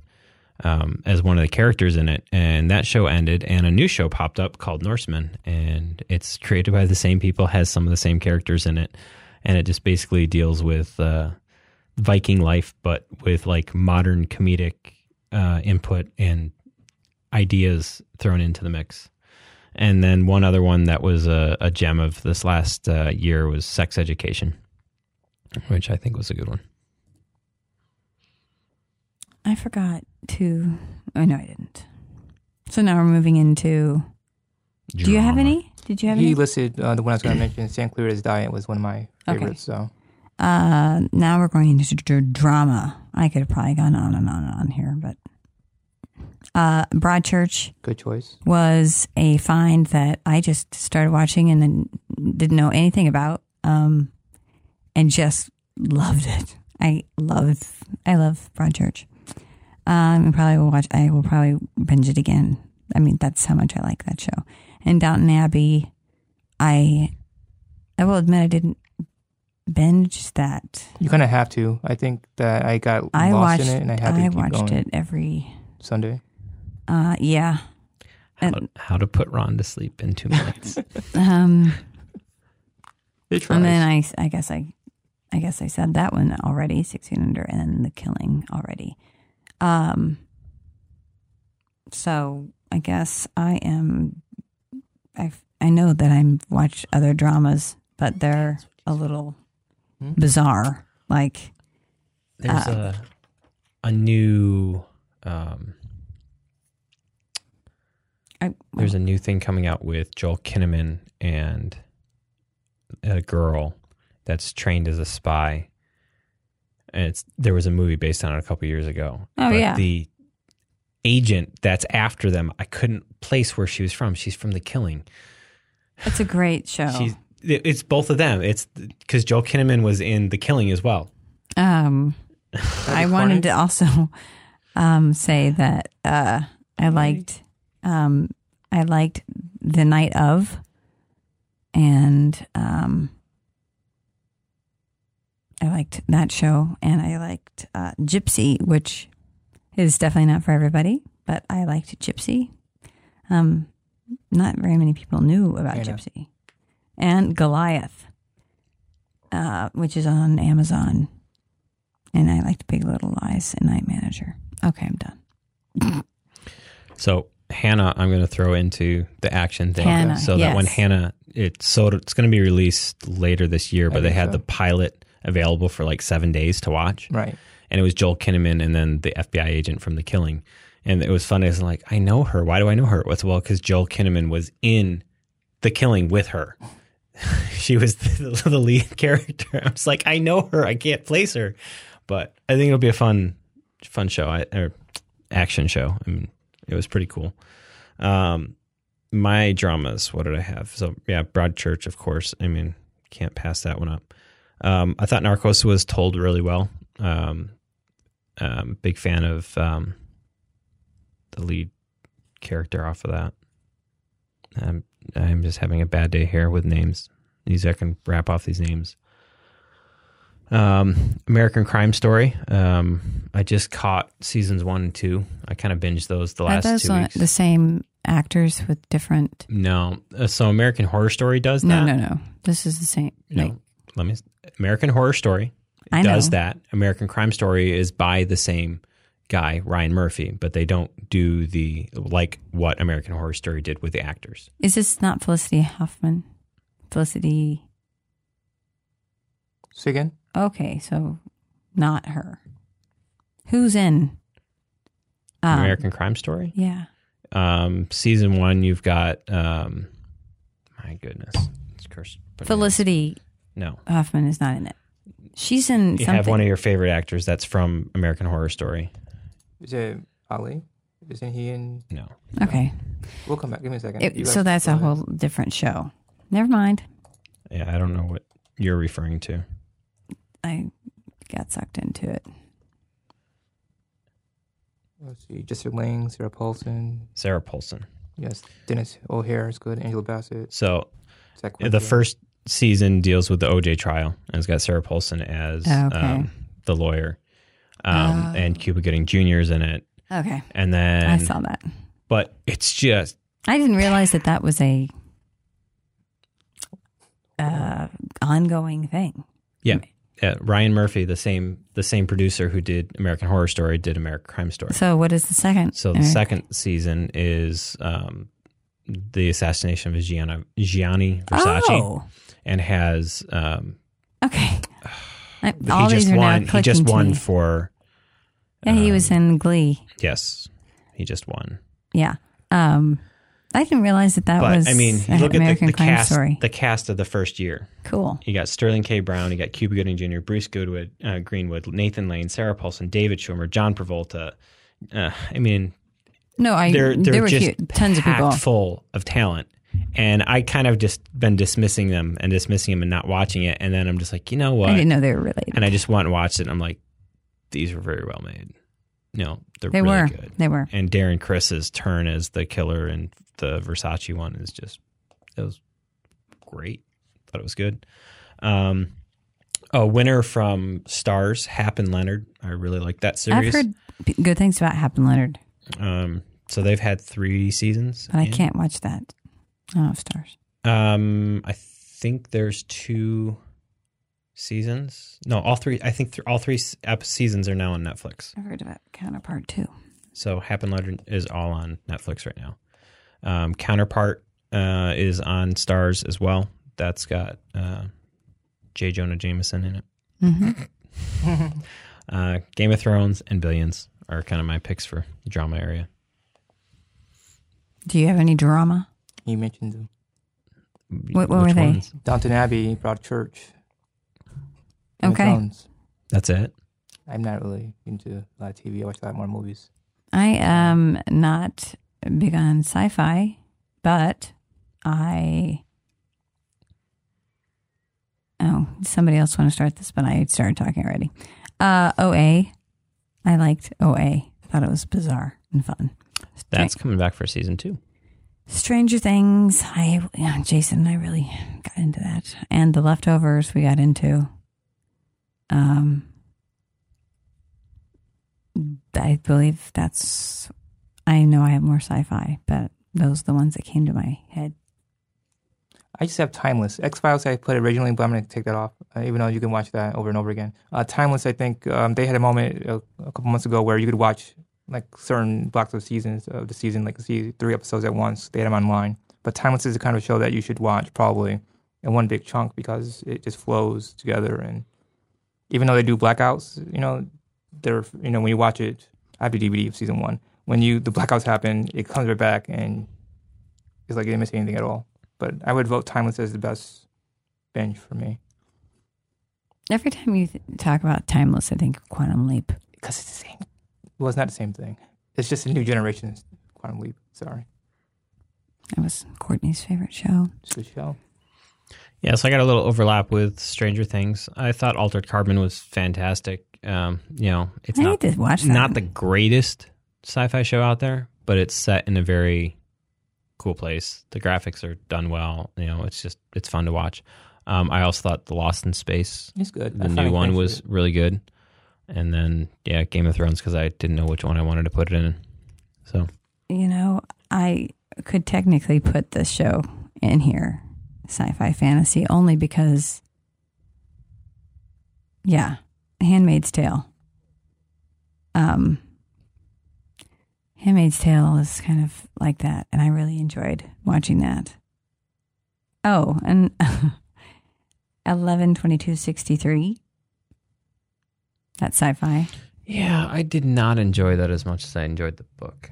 um, as one of the characters in it. And that show ended, and a new show popped up called Norsemen, and it's created by the same people, has some of the same characters in it, and it just basically deals with uh, Viking life, but with like modern comedic uh, input and ideas thrown into the mix. And then one other one that was a, a gem of this last uh, year was Sex Education, which I think was a good one. I forgot to. Oh no, I didn't. So now we're moving into. Do you have Drama. any? Did you have He any? listed uh, the one I was going to mention. San Clarita's Diet was one of my Okay. favorites. So Uh, now we're going into d- drama. I could have probably gone on and on and on here, but uh, Broadchurch good choice. was a find that I just started watching and then didn't know anything about, um, and just loved it. I love, I love Broadchurch. Um, and probably will watch. I will probably binge it again. I mean, that's how much I like that show. And Downton Abbey, I, I will admit I didn't binge that. You kind of have to. I think that I got I lost watched. in it, and I had to I keep watched going. it every. Sunday. Uh, yeah. How, And- how to put Ron to sleep in two minutes. Um. It tries. And then I, I guess I, I guess I said that one already, sixteen under, and then the killing already. Um. So I guess I am. I I know that I'm watched other dramas, but they're a little Hmm? bizarre. Like There's a a new um, I, there's a new thing coming out with Joel Kinnaman and a girl that's trained as a spy. And it's there was a movie based on it a couple years ago. Oh, But yeah. The agent that's after them, I couldn't place where she was from. She's from The Killing. It's a great show. She's it's both of them. It's because Joel Kinnaman was in The Killing as well. Um, I wanted to also um, say that uh, I liked um, I liked the night of, and um, I liked that show, and I liked uh, Gypsy, which is definitely not for everybody, but I liked Gypsy. Um, not very many people knew about I know. Gypsy, and Goliath, uh, which is on Amazon. And I liked Big Little Lies and Night Manager. Okay, I'm done. So Hanna, I'm going to throw into the action thing, Hanna, so that when. Hanna, it's so it's going to be released later this year, but they had so. the pilot available for like seven days to watch, Right. and it was Joel Kinnaman and then the FBI agent from The Killing, and it was funny. I was like, I know her. Why do I know her? It's well because Joel Kinnaman was in The Killing with her. she was the, the lead character. I was like, I know her. I can't place her, but I think it'll be a fun, fun show. I, or action show. I mean, it was pretty cool. Um, my dramas. What did I have? So yeah, Broadchurch, of course. I mean, can't pass that one up. Um, I thought Narcos was told really well. Um, um, big fan of um, the lead character off of that. Um, I'm just having a bad day here with names. These I can wrap off these names. Um, American Crime Story. Um, I just caught seasons one and two. I kind of binged those the Are last those two weeks. the same actors with different? no, uh, so American Horror Story does No, that. no, no. This is the same. No, Like, let me. American Horror Story I does know. that. American Crime Story is by the same guy, Ryan Murphy, but they don't do the like what American Horror Story did with the actors. is this not Felicity Huffman? Felicity. Say again? Okay, so not her. Who's in? Um, American Crime Story. Yeah. Um, season one, you've got. Um, my goodness, it's cursed. but- Felicity No, Huffman is not in it. She's in you something. have one of your favorite actors that's from American Horror Story. Is it Ali? Isn't he in? No, okay. We'll come back. Give me a second. It- so that's a ahead. whole different show. Never mind. yeah, I don't know what you're referring to. I got sucked into it. Let's see. Jessica Lange, Sarah Paulson. Sarah Paulson. Yes. Denis O'Hare is good. Angela Bassett. So the first season deals with the OJ trial, and it's got Sarah Paulson as Oh, okay. um, the lawyer, um, Oh. and Cuba Gooding Jr. is in it, Okay. and then I saw that. but it's just I didn't realize that that was a uh, ongoing thing. yeah. Uh, Ryan Murphy, the same the same producer who did American Horror Story, did American Crime Story. So what is the second? So the Eric? second season is um, the assassination of Gianna, Gianni Versace, Oh, and has um, okay. I, he all these just are now won. He clicking just to won me. for Yeah, he was in Glee. yes, he just won. Yeah. Um, I didn't realize that that but was I mean, you a look American at the, the Crime cast, Story. the cast of the first year. cool. You got Sterling K. Brown, you got Cuba Gooding Jr., Bruce Goodwood, uh, Greenwood, Nathan Lane, Sarah Paulson, David Schwimmer, John Travolta. Uh, I mean, No, I they're they're there were just hu- tons of people. full of talent, and I kind of just been dismissing them and dismissing them and not watching it, and then I'm just like, you know what? I didn't know they were related. And I just went and watched it, and I'm like, these were very well made. No, they're they really were. good. They were. And Darren Criss's turn as the killer and the Versace one is just it was great. Thought it was good. Um, a winner from Starz, Happen Leonard. I really like that series. I've heard good things about Hap and Leonard, Um, so they've had three seasons. but I can't watch that. I don't have Starz. Um, I think there's two seasons. No, all three. I think th- all three ep- seasons are now on Netflix. I've heard about Counterpart too. So Hap and Leonard is all on Netflix right now. Um, Counterpart uh, is on Starz as well. That's got uh, J. Jonah Jameson in it. hmm Uh, Game of Thrones and Billions are kind of my picks for the drama area. Do you have any drama? You mentioned them. What- what Which were they? ones? Downton Abbey, Broadchurch. Game Okay. Thrones. That's it. I'm not really into a lot of TV. I watch a lot more movies. I am not big on sci-fi, but I. Oh, somebody else want to start this, but I started talking already. Uh, OA, I liked OA. I thought it was bizarre and fun. That's coming back for season two. Stranger Things. I, yeah, Jason I really got into that, and the leftovers we got into. Um, I believe that's. I know I have more sci-fi, but those are the ones that came to my head. I just have Timeless. X Files I put originally, but I'm going to take that off, uh, even though you can watch that over and over again. Uh, Timeless, I think um, they had a moment a, a couple months ago where you could watch like certain blocks of seasons of the season, like see three episodes at once. They had them online. But Timeless is the kind of show that you should watch probably in one big chunk because it just flows together. And even though they do blackouts, you know, they're you know when you watch it, I have the DVD of season one. When you the blackouts happen, it comes right back and it's like you didn't miss anything at all. But I would vote Timeless as the best binge for me Every time you th- talk about timeless, I think of Quantum Leap. because it's the same. Well, it's not the same thing. It's just a new generation Quantum Leap. Sorry, That was Courtney's favorite show. it's a good show. Yeah, so I got a little overlap with Stranger Things. I thought Altered Carbon was fantastic. Um, you know, it's I not need to watch that. not the greatest sci-fi show out there, but it's set in a very cool place. The graphics are done well. You know, it's just it's fun to watch. Um, I also thought The Lost in Space, It's good. the I new one, was it. really good. And then yeah, Game of Thrones because I didn't know which one I wanted to put it in. So you know, I could technically put this show in here, sci-fi fantasy, only because, yeah, Handmaid's Tale. Um, Handmaid's Tale is kind of like that, and I really enjoyed watching that. Oh, and eleven twenty two sixty three. That's sci-fi. yeah, I did not enjoy that as much as I enjoyed the book.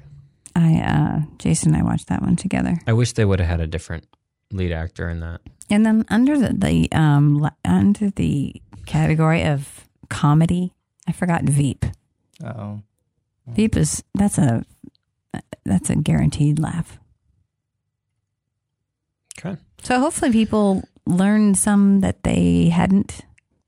I uh Jason and I watched that one together. I wish they would have had a different lead actor in that. And then under the, the um under the category of comedy, I forgot Veep. Oh, Veep is that's a that's a guaranteed laugh. Okay. So hopefully people learn some that they hadn't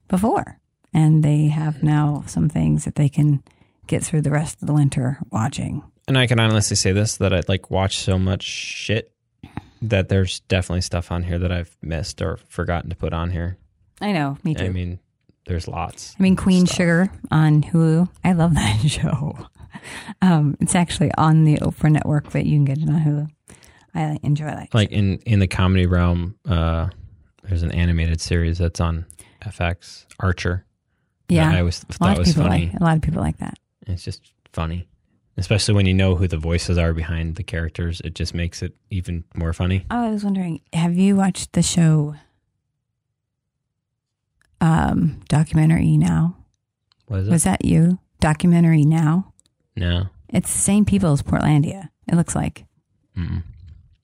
before, and they have now some things that they can get through the rest of the winter watching. And I can honestly say this that I like watch so much shit that there's definitely stuff on here that I've missed or forgotten to put on here. I know, me too. I mean, there's lots. I mean, Queen stuff. Sugar on Hulu. I love that show. Um, it's actually on the Oprah network, but you can get it on Hulu. I enjoy that. Like in in the comedy realm, uh, there's an animated series that's on FX, Archer. Yeah, I always a lot thought of was people funny. like a lot of people like that. It's just funny, especially when you know who the voices are behind the characters. It just makes it even more funny. Oh, I was wondering, have you watched the show um, documentary now? What is it? Was that you? Documentary now? no. It's the same people as Portlandia. It looks like. Yeah,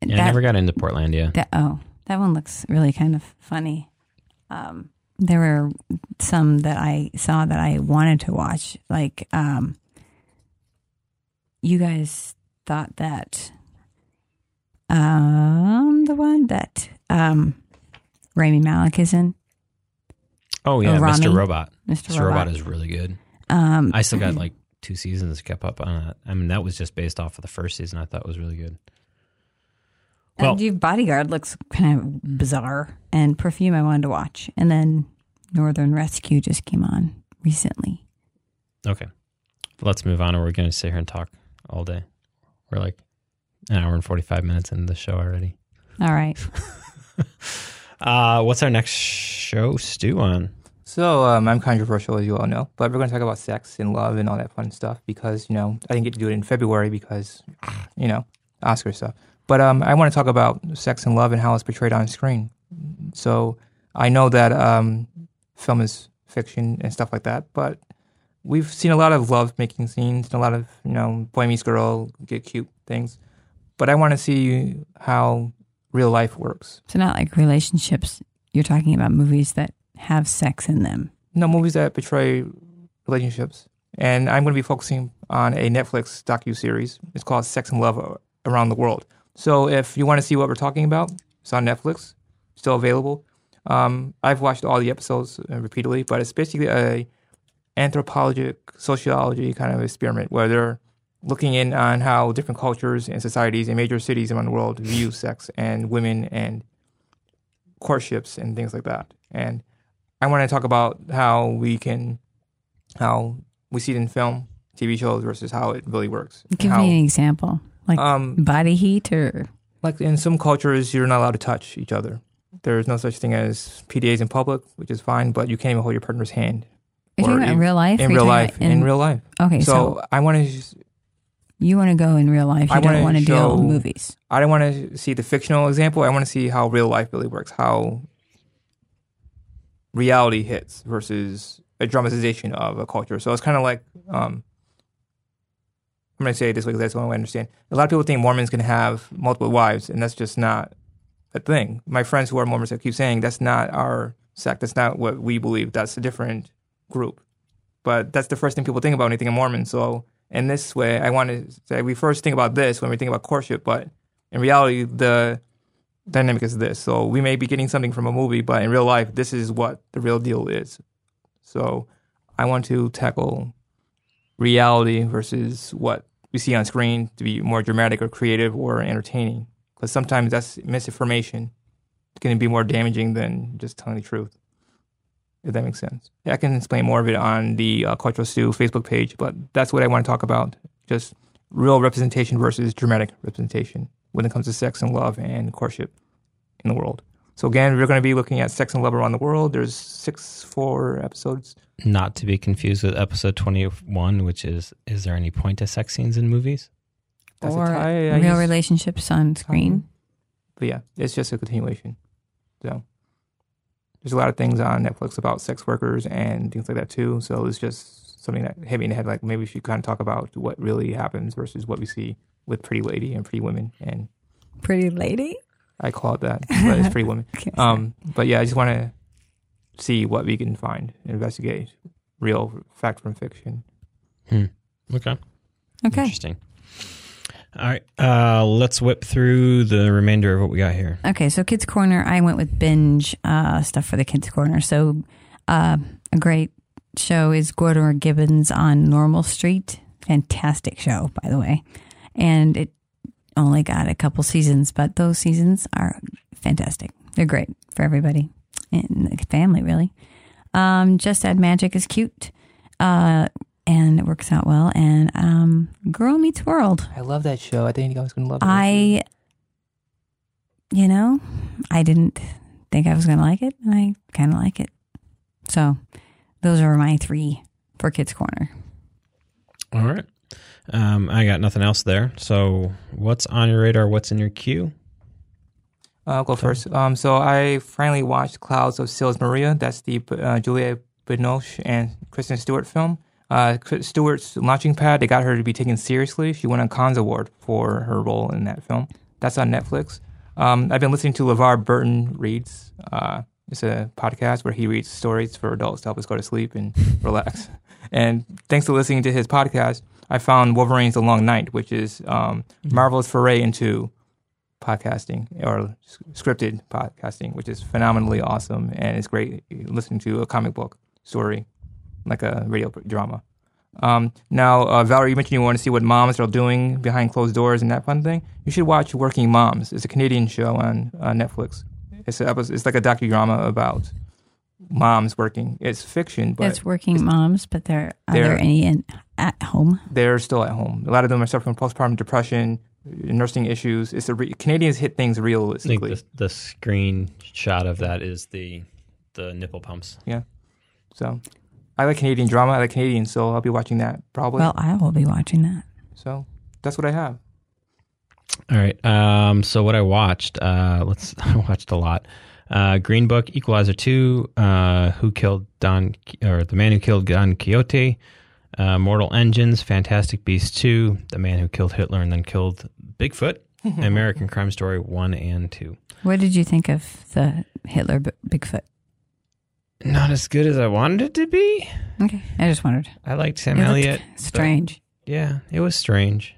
I never got into Portlandia. That oh, that one looks really kind of funny. Um, there were some that I saw that I wanted to watch. Like, um, you guys thought that um, the one that um, Rami Malek is in, Oh yeah, Rami. Mr. Robot. Mr. Mr. Robot. Robot is really good. um, I still got like two seasons kept up on it. I mean, that was just based off of the first season. I thought was really good. Well- and your Bodyguard looks kind of bizarre, and Perfume I wanted to watch, and then Northern Rescue just came on recently. Okay, let's move on, or we're going to sit here and talk all day. We're like an hour and forty five minutes into the show already. All right. Uh, what's our next show, Stu? On So um, I'm controversial, as you all know, but we're going to talk about sex and love and all that fun stuff because you know I didn't get to do it in February because you know Oscar stuff. But um, I want to talk about sex and love and how it's portrayed on screen. So I know that um, film is fiction and stuff like that, but we've seen a lot of love making scenes and a lot of you know boy meets girl, get cute things. But I want to see how real life works. So not like relationships. You're talking about movies that have sex in them. No movies that portray relationships, and I'm going to be focusing on a Netflix docu series. It's called Sex and Love Around the World. So if you want to see what we're talking about, it's on Netflix, still available. Um, I've watched all the episodes uh, repeatedly, but it's basically a anthropologic sociology kind of experiment where they're looking in on how different cultures and societies in major cities around the world view sex and women and courtships and things like that. And I want to talk about how we can, how we see it in film, TV shows versus how it really works. Give how, me an example, like Um, body heat or like in some cultures, you're not allowed to touch each other. There's no such thing as PDAs in public, which is fine, but you can't even hold your partner's hand. Are you in- real life? In real life. about In, real life. Okay, so, So, I want to. you want to go in real life. You I don't want to deal with movies. I don't want to see the fictional example. I want to see how real life really works, how reality hits versus a dramatization of a culture. So it's kind of like, um, I'm going to say it this way because that's the only way I understand. A lot of people think Mormons can have multiple wives, and that's just not a thing. My friends who are Mormons that keep saying that's not our sect. That's not what we believe. That's a different group. But that's the first thing people think about when they think of Mormon. So in this way, I want to say we first think about this when we think about courtship, but in reality, the dynamic is this. So we may be getting something from a movie, but in real life, this is what the real deal is. So I want to tackle reality versus what we see on screen to be more dramatic or creative or entertaining. Because sometimes that's misinformation can be more damaging than just telling the truth. If that makes sense. Yeah, I can explain more of it on the uh, Cultural Stew Facebook page, but that's what I want to talk about. Just real representation versus dramatic representation when it comes to sex and love and courtship in the world. So again, we're going to be looking at sex and love around the world. There's six, four episodes. Not to be confused with episode 21, which is Is there any point to sex scenes in movies? That's or tie, I real guess. relationships on screen. But yeah, it's just a continuation. So there's a lot of things on Netflix about sex workers and things like that too. So it's just something that hit me in the head. Like maybe we should kind of talk about what really happens versus what we see with Pretty Lady and Pretty Women. And Pretty lady. I call it that, but it's Pretty Women. Okay, Um, but yeah, I just want to see what we can find, investigate real fact from fiction. Okay. okay. Interesting. All right. Uh, let's whip through the remainder of what we got here. Okay, so Kids Corner, I went with binge uh, stuff for the Kids Corner. So uh, a great show is Gortimer Gibbons on Normal Street. Fantastic show, by the way. And it only got a couple seasons, but those seasons are fantastic. They're great for everybody and the family, really. Um, Just Add Magic is cute. Uh, and it works out well. And um, Girl Meets World. I love that show. I think I was going to love it. I, you know, I didn't think I was going to like it, and I kind of like it. So, those are my three for Kids Corner. All right. Um, I got nothing else there. So, what's on your radar? What's in your queue? I'll go first. Um, so I finally watched Clouds of Sils Maria. That's the uh, Julia Binoche and Kristen Stewart film. Uh, Stewart's launching pad. They got her to be taken seriously. She won a Cannes Award for her role in that film. That's on Netflix. Um, I've been listening to LeVar Burton Reads. Uh, it's a podcast where he reads stories for adults to help us go to sleep and relax. And thanks to listening to his podcast, I found Wolverine's The Long Night, which is um, marvelous foray into podcasting or scripted podcasting, which is phenomenally awesome and it's great listening to a comic book story like a radio drama. Um, now, uh, Valerie, you mentioned you want to see what moms are doing behind closed doors and that fun thing. You should watch Working Moms. It's a Canadian show on uh, Netflix. It's a, it's like a docudrama about moms working. It's fiction, but it's working moms, but there are they're- there any in, at home? they're still at home. A lot of them are suffering from postpartum depression, nursing issues. It's a re- Canadians hit things I think realistically. the, the screenshot of that is the the nipple pumps. Yeah. So I like Canadian drama. I like Canadian, so I'll be watching that probably. Well, I will be watching that. so that's what I have. All right. Um, so what I watched, uh, let's I watched a lot. Uh, Green Book, Equalizer Two, uh, Who Killed Don or the Man Who Killed Don Quixote, uh, Mortal Engines, Fantastic Beasts Two, The Man Who Killed Hitler and then Killed Bigfoot, American Crime Story One and Two. What did you think of the Hitler B- Bigfoot? Not as good as I wanted it to be. Okay, I just wondered. I liked Sam It Elliott. Strange. Yeah, it was strange.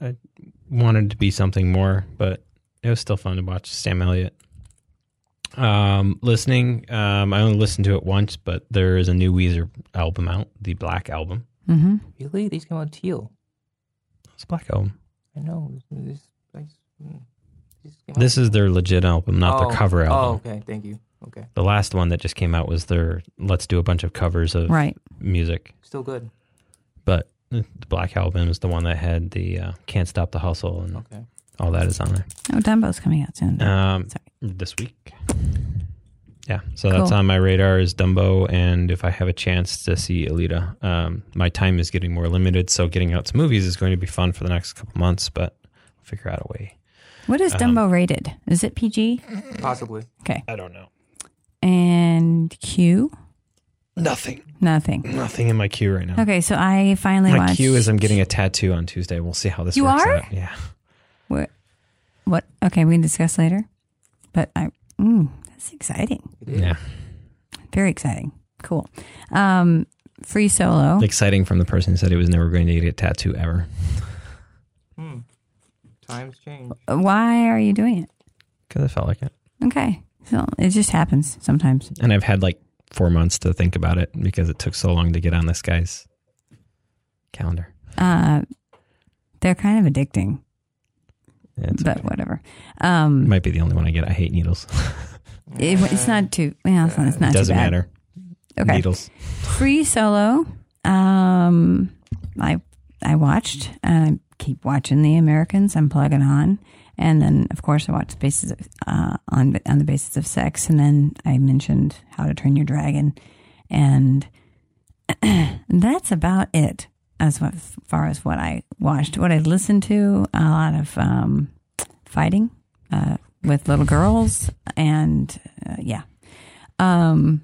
I wanted to be something more, but it was still fun to watch Sam Elliott. Um, listening, um, I only listened to it once, but there is a new Weezer album out, the Black Album. Mm-hmm. Really? These came out teal. It's a Black Album. I know. This, this, these came This is their legit album, not Oh, their cover album. Oh, album. okay. Thank you. Okay. The last one that just came out was their let's do a bunch of covers of Right. music. Still good. But the Black Album is the one that had the uh, Can't Stop the Hustle and Okay. all that is on there. Oh, Dumbo's coming out soon. Um, Sorry. this week. Yeah, so that's on my radar is Dumbo, and if I have a chance to see Alita, um, my time is getting more limited, so getting out to movies is going to be fun for the next couple months, but I'll figure out a way. What is um, Dumbo rated? Is it PG? Possibly. Okay. I don't know. And Q? Nothing, Nothing. nothing in my queue right now. Okay, so I finally My watched. queue is I'm getting a tattoo on Tuesday. We'll see how this You works are? out. Yeah, What? What? Okay, we can discuss later. But I. Mm, that's exciting. Yeah, Very exciting. Cool. Um, free solo. exciting from the person who said he was never going to get a tattoo ever. Hmm. Times change. Why are you doing it? Because I felt like it, Okay, so it just happens sometimes. and I've had like four months to think about it because it took so long to get on this guy's calendar. Uh, they're kind of addicting, Yeah, but okay. whatever. Um, might be the only one I get. I hate needles. it, it's not too. Well, it's not, it's not Doesn't matter. Okay. Needles. free solo um i i watched and i keep watching the americans i'm plugging on and then of course i watched basis uh, on on the basis of sex. And then i mentioned how to train your dragon. And that's about it as far as what i watched. What i listened to a lot of um fighting uh with little girls. And uh, yeah. Um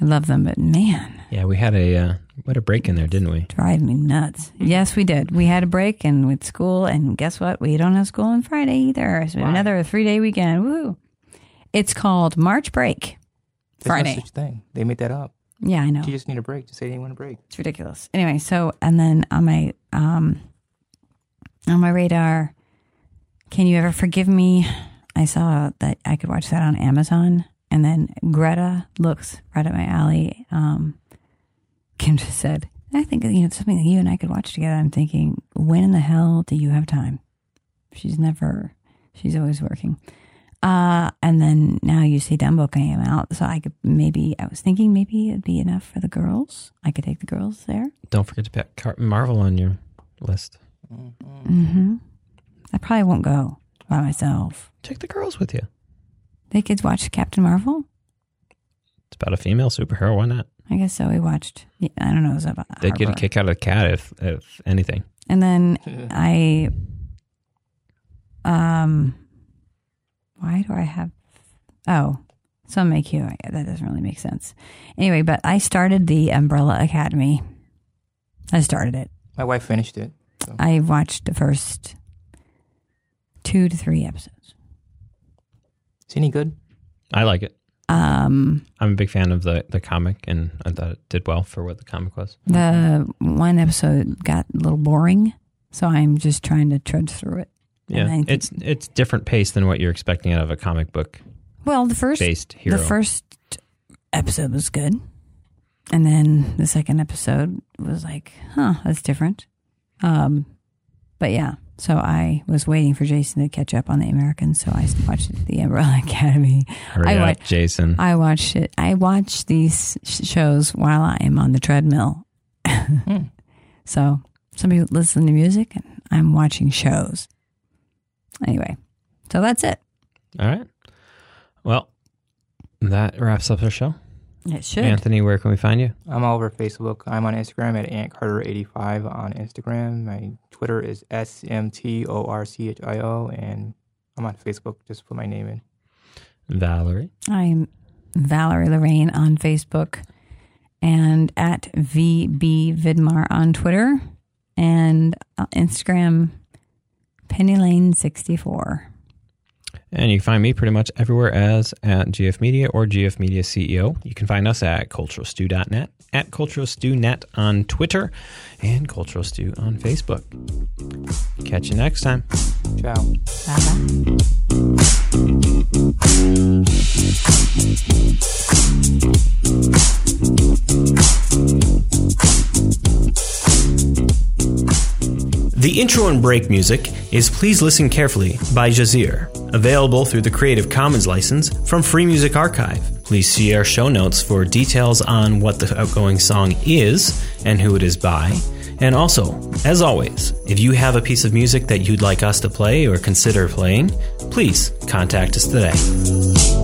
I love them, but man, Yeah, we had a we had a break in there, didn't we? drive me nuts. Yes, we did. We had a break and with school, and guess what? We don't have school on Friday either. So we Why? another three day weekend. Woo! It's called March Break. There's Friday. no such thing. They made that up. Yeah, I know. You just need a break. Just say you want a break. It's ridiculous. Anyway, so and then on my um on my radar, can you ever forgive me? I saw that I could watch that on Amazon, and then Greta looks right at my alley. Um, Kim just said, "I think you know it's something that you and I could watch together." I'm thinking, when in the hell do you have time? She's never. She's always working. Uh, and then now you see Dumbo came out, so I could maybe. I was thinking maybe it'd be enough for the girls. I could take the girls there. Don't forget to put Car- Marvel on your list. Mm-hmm. I probably won't go by myself. Take the girls with you. They kids watch Captain Marvel. It's about a female superhero. Why not? I guess so. We watched. Yeah, I don't know. It was about They'd get a kick out of the cat if if anything. And then I, um, why do I have? Oh, some make you. That doesn't really make sense. Anyway, but I started the Umbrella Academy. I started it. My wife finished it. So. I watched the first two to three episodes. Is any good? I like it. Um, I'm a big fan of the the comic, and I thought it did well for what the comic was. the one episode got a little boring, so I'm just trying to trudge through it. Yeah, it's it's different pace than what you're expecting out of a comic book Well, the first based hero. the first episode was good, and then the second episode was like, huh, that's different. Um, but yeah, so I was waiting for Jason to catch up on the Americans, so I watched the Umbrella Academy. Hurry I watched Jason. I watched it. I watch these shows while I am on the treadmill. Hmm. So somebody listen to music, and I'm watching shows. Anyway, so that's it. All right. Well, that wraps up our show. It should. Anthony, where can we find you? I'm all over Facebook. I'm on Instagram at AntCarter85 on Instagram. My Twitter is SMTORCHIO, and I'm on Facebook. Just put my name in. Valerie. I'm Valerie Lorraine on Facebook and at VB Vidmar on Twitter and uh, Instagram Penny Lane 64. And you can find me pretty much everywhere as at GF Media or GF Media CEO. You can find us at culturalstew.net, at culturalstewnet on Twitter, and Cultural Stew on Facebook. Catch you next time. Ciao. Bye bye. The intro and break music is Please Listen Carefully by Jahzzar, available through the Creative Commons license from Free Music Archive. Please see our show notes for details on what the outgoing song is and who it is by. And also, as always, if you have a piece of music that you'd like us to play or consider playing, please contact us today.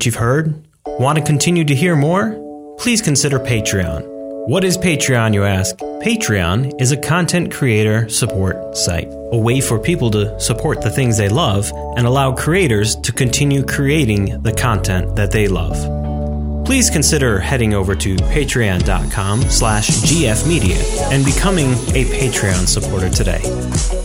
What you've heard? Want to continue to hear more? Please consider Patreon. What is Patreon, you ask? Patreon is a content creator support site, a way for people to support the things they love and allow creators to continue creating the content that they love. Please consider heading over to patreon.com slash gfmedia and becoming a Patreon supporter today.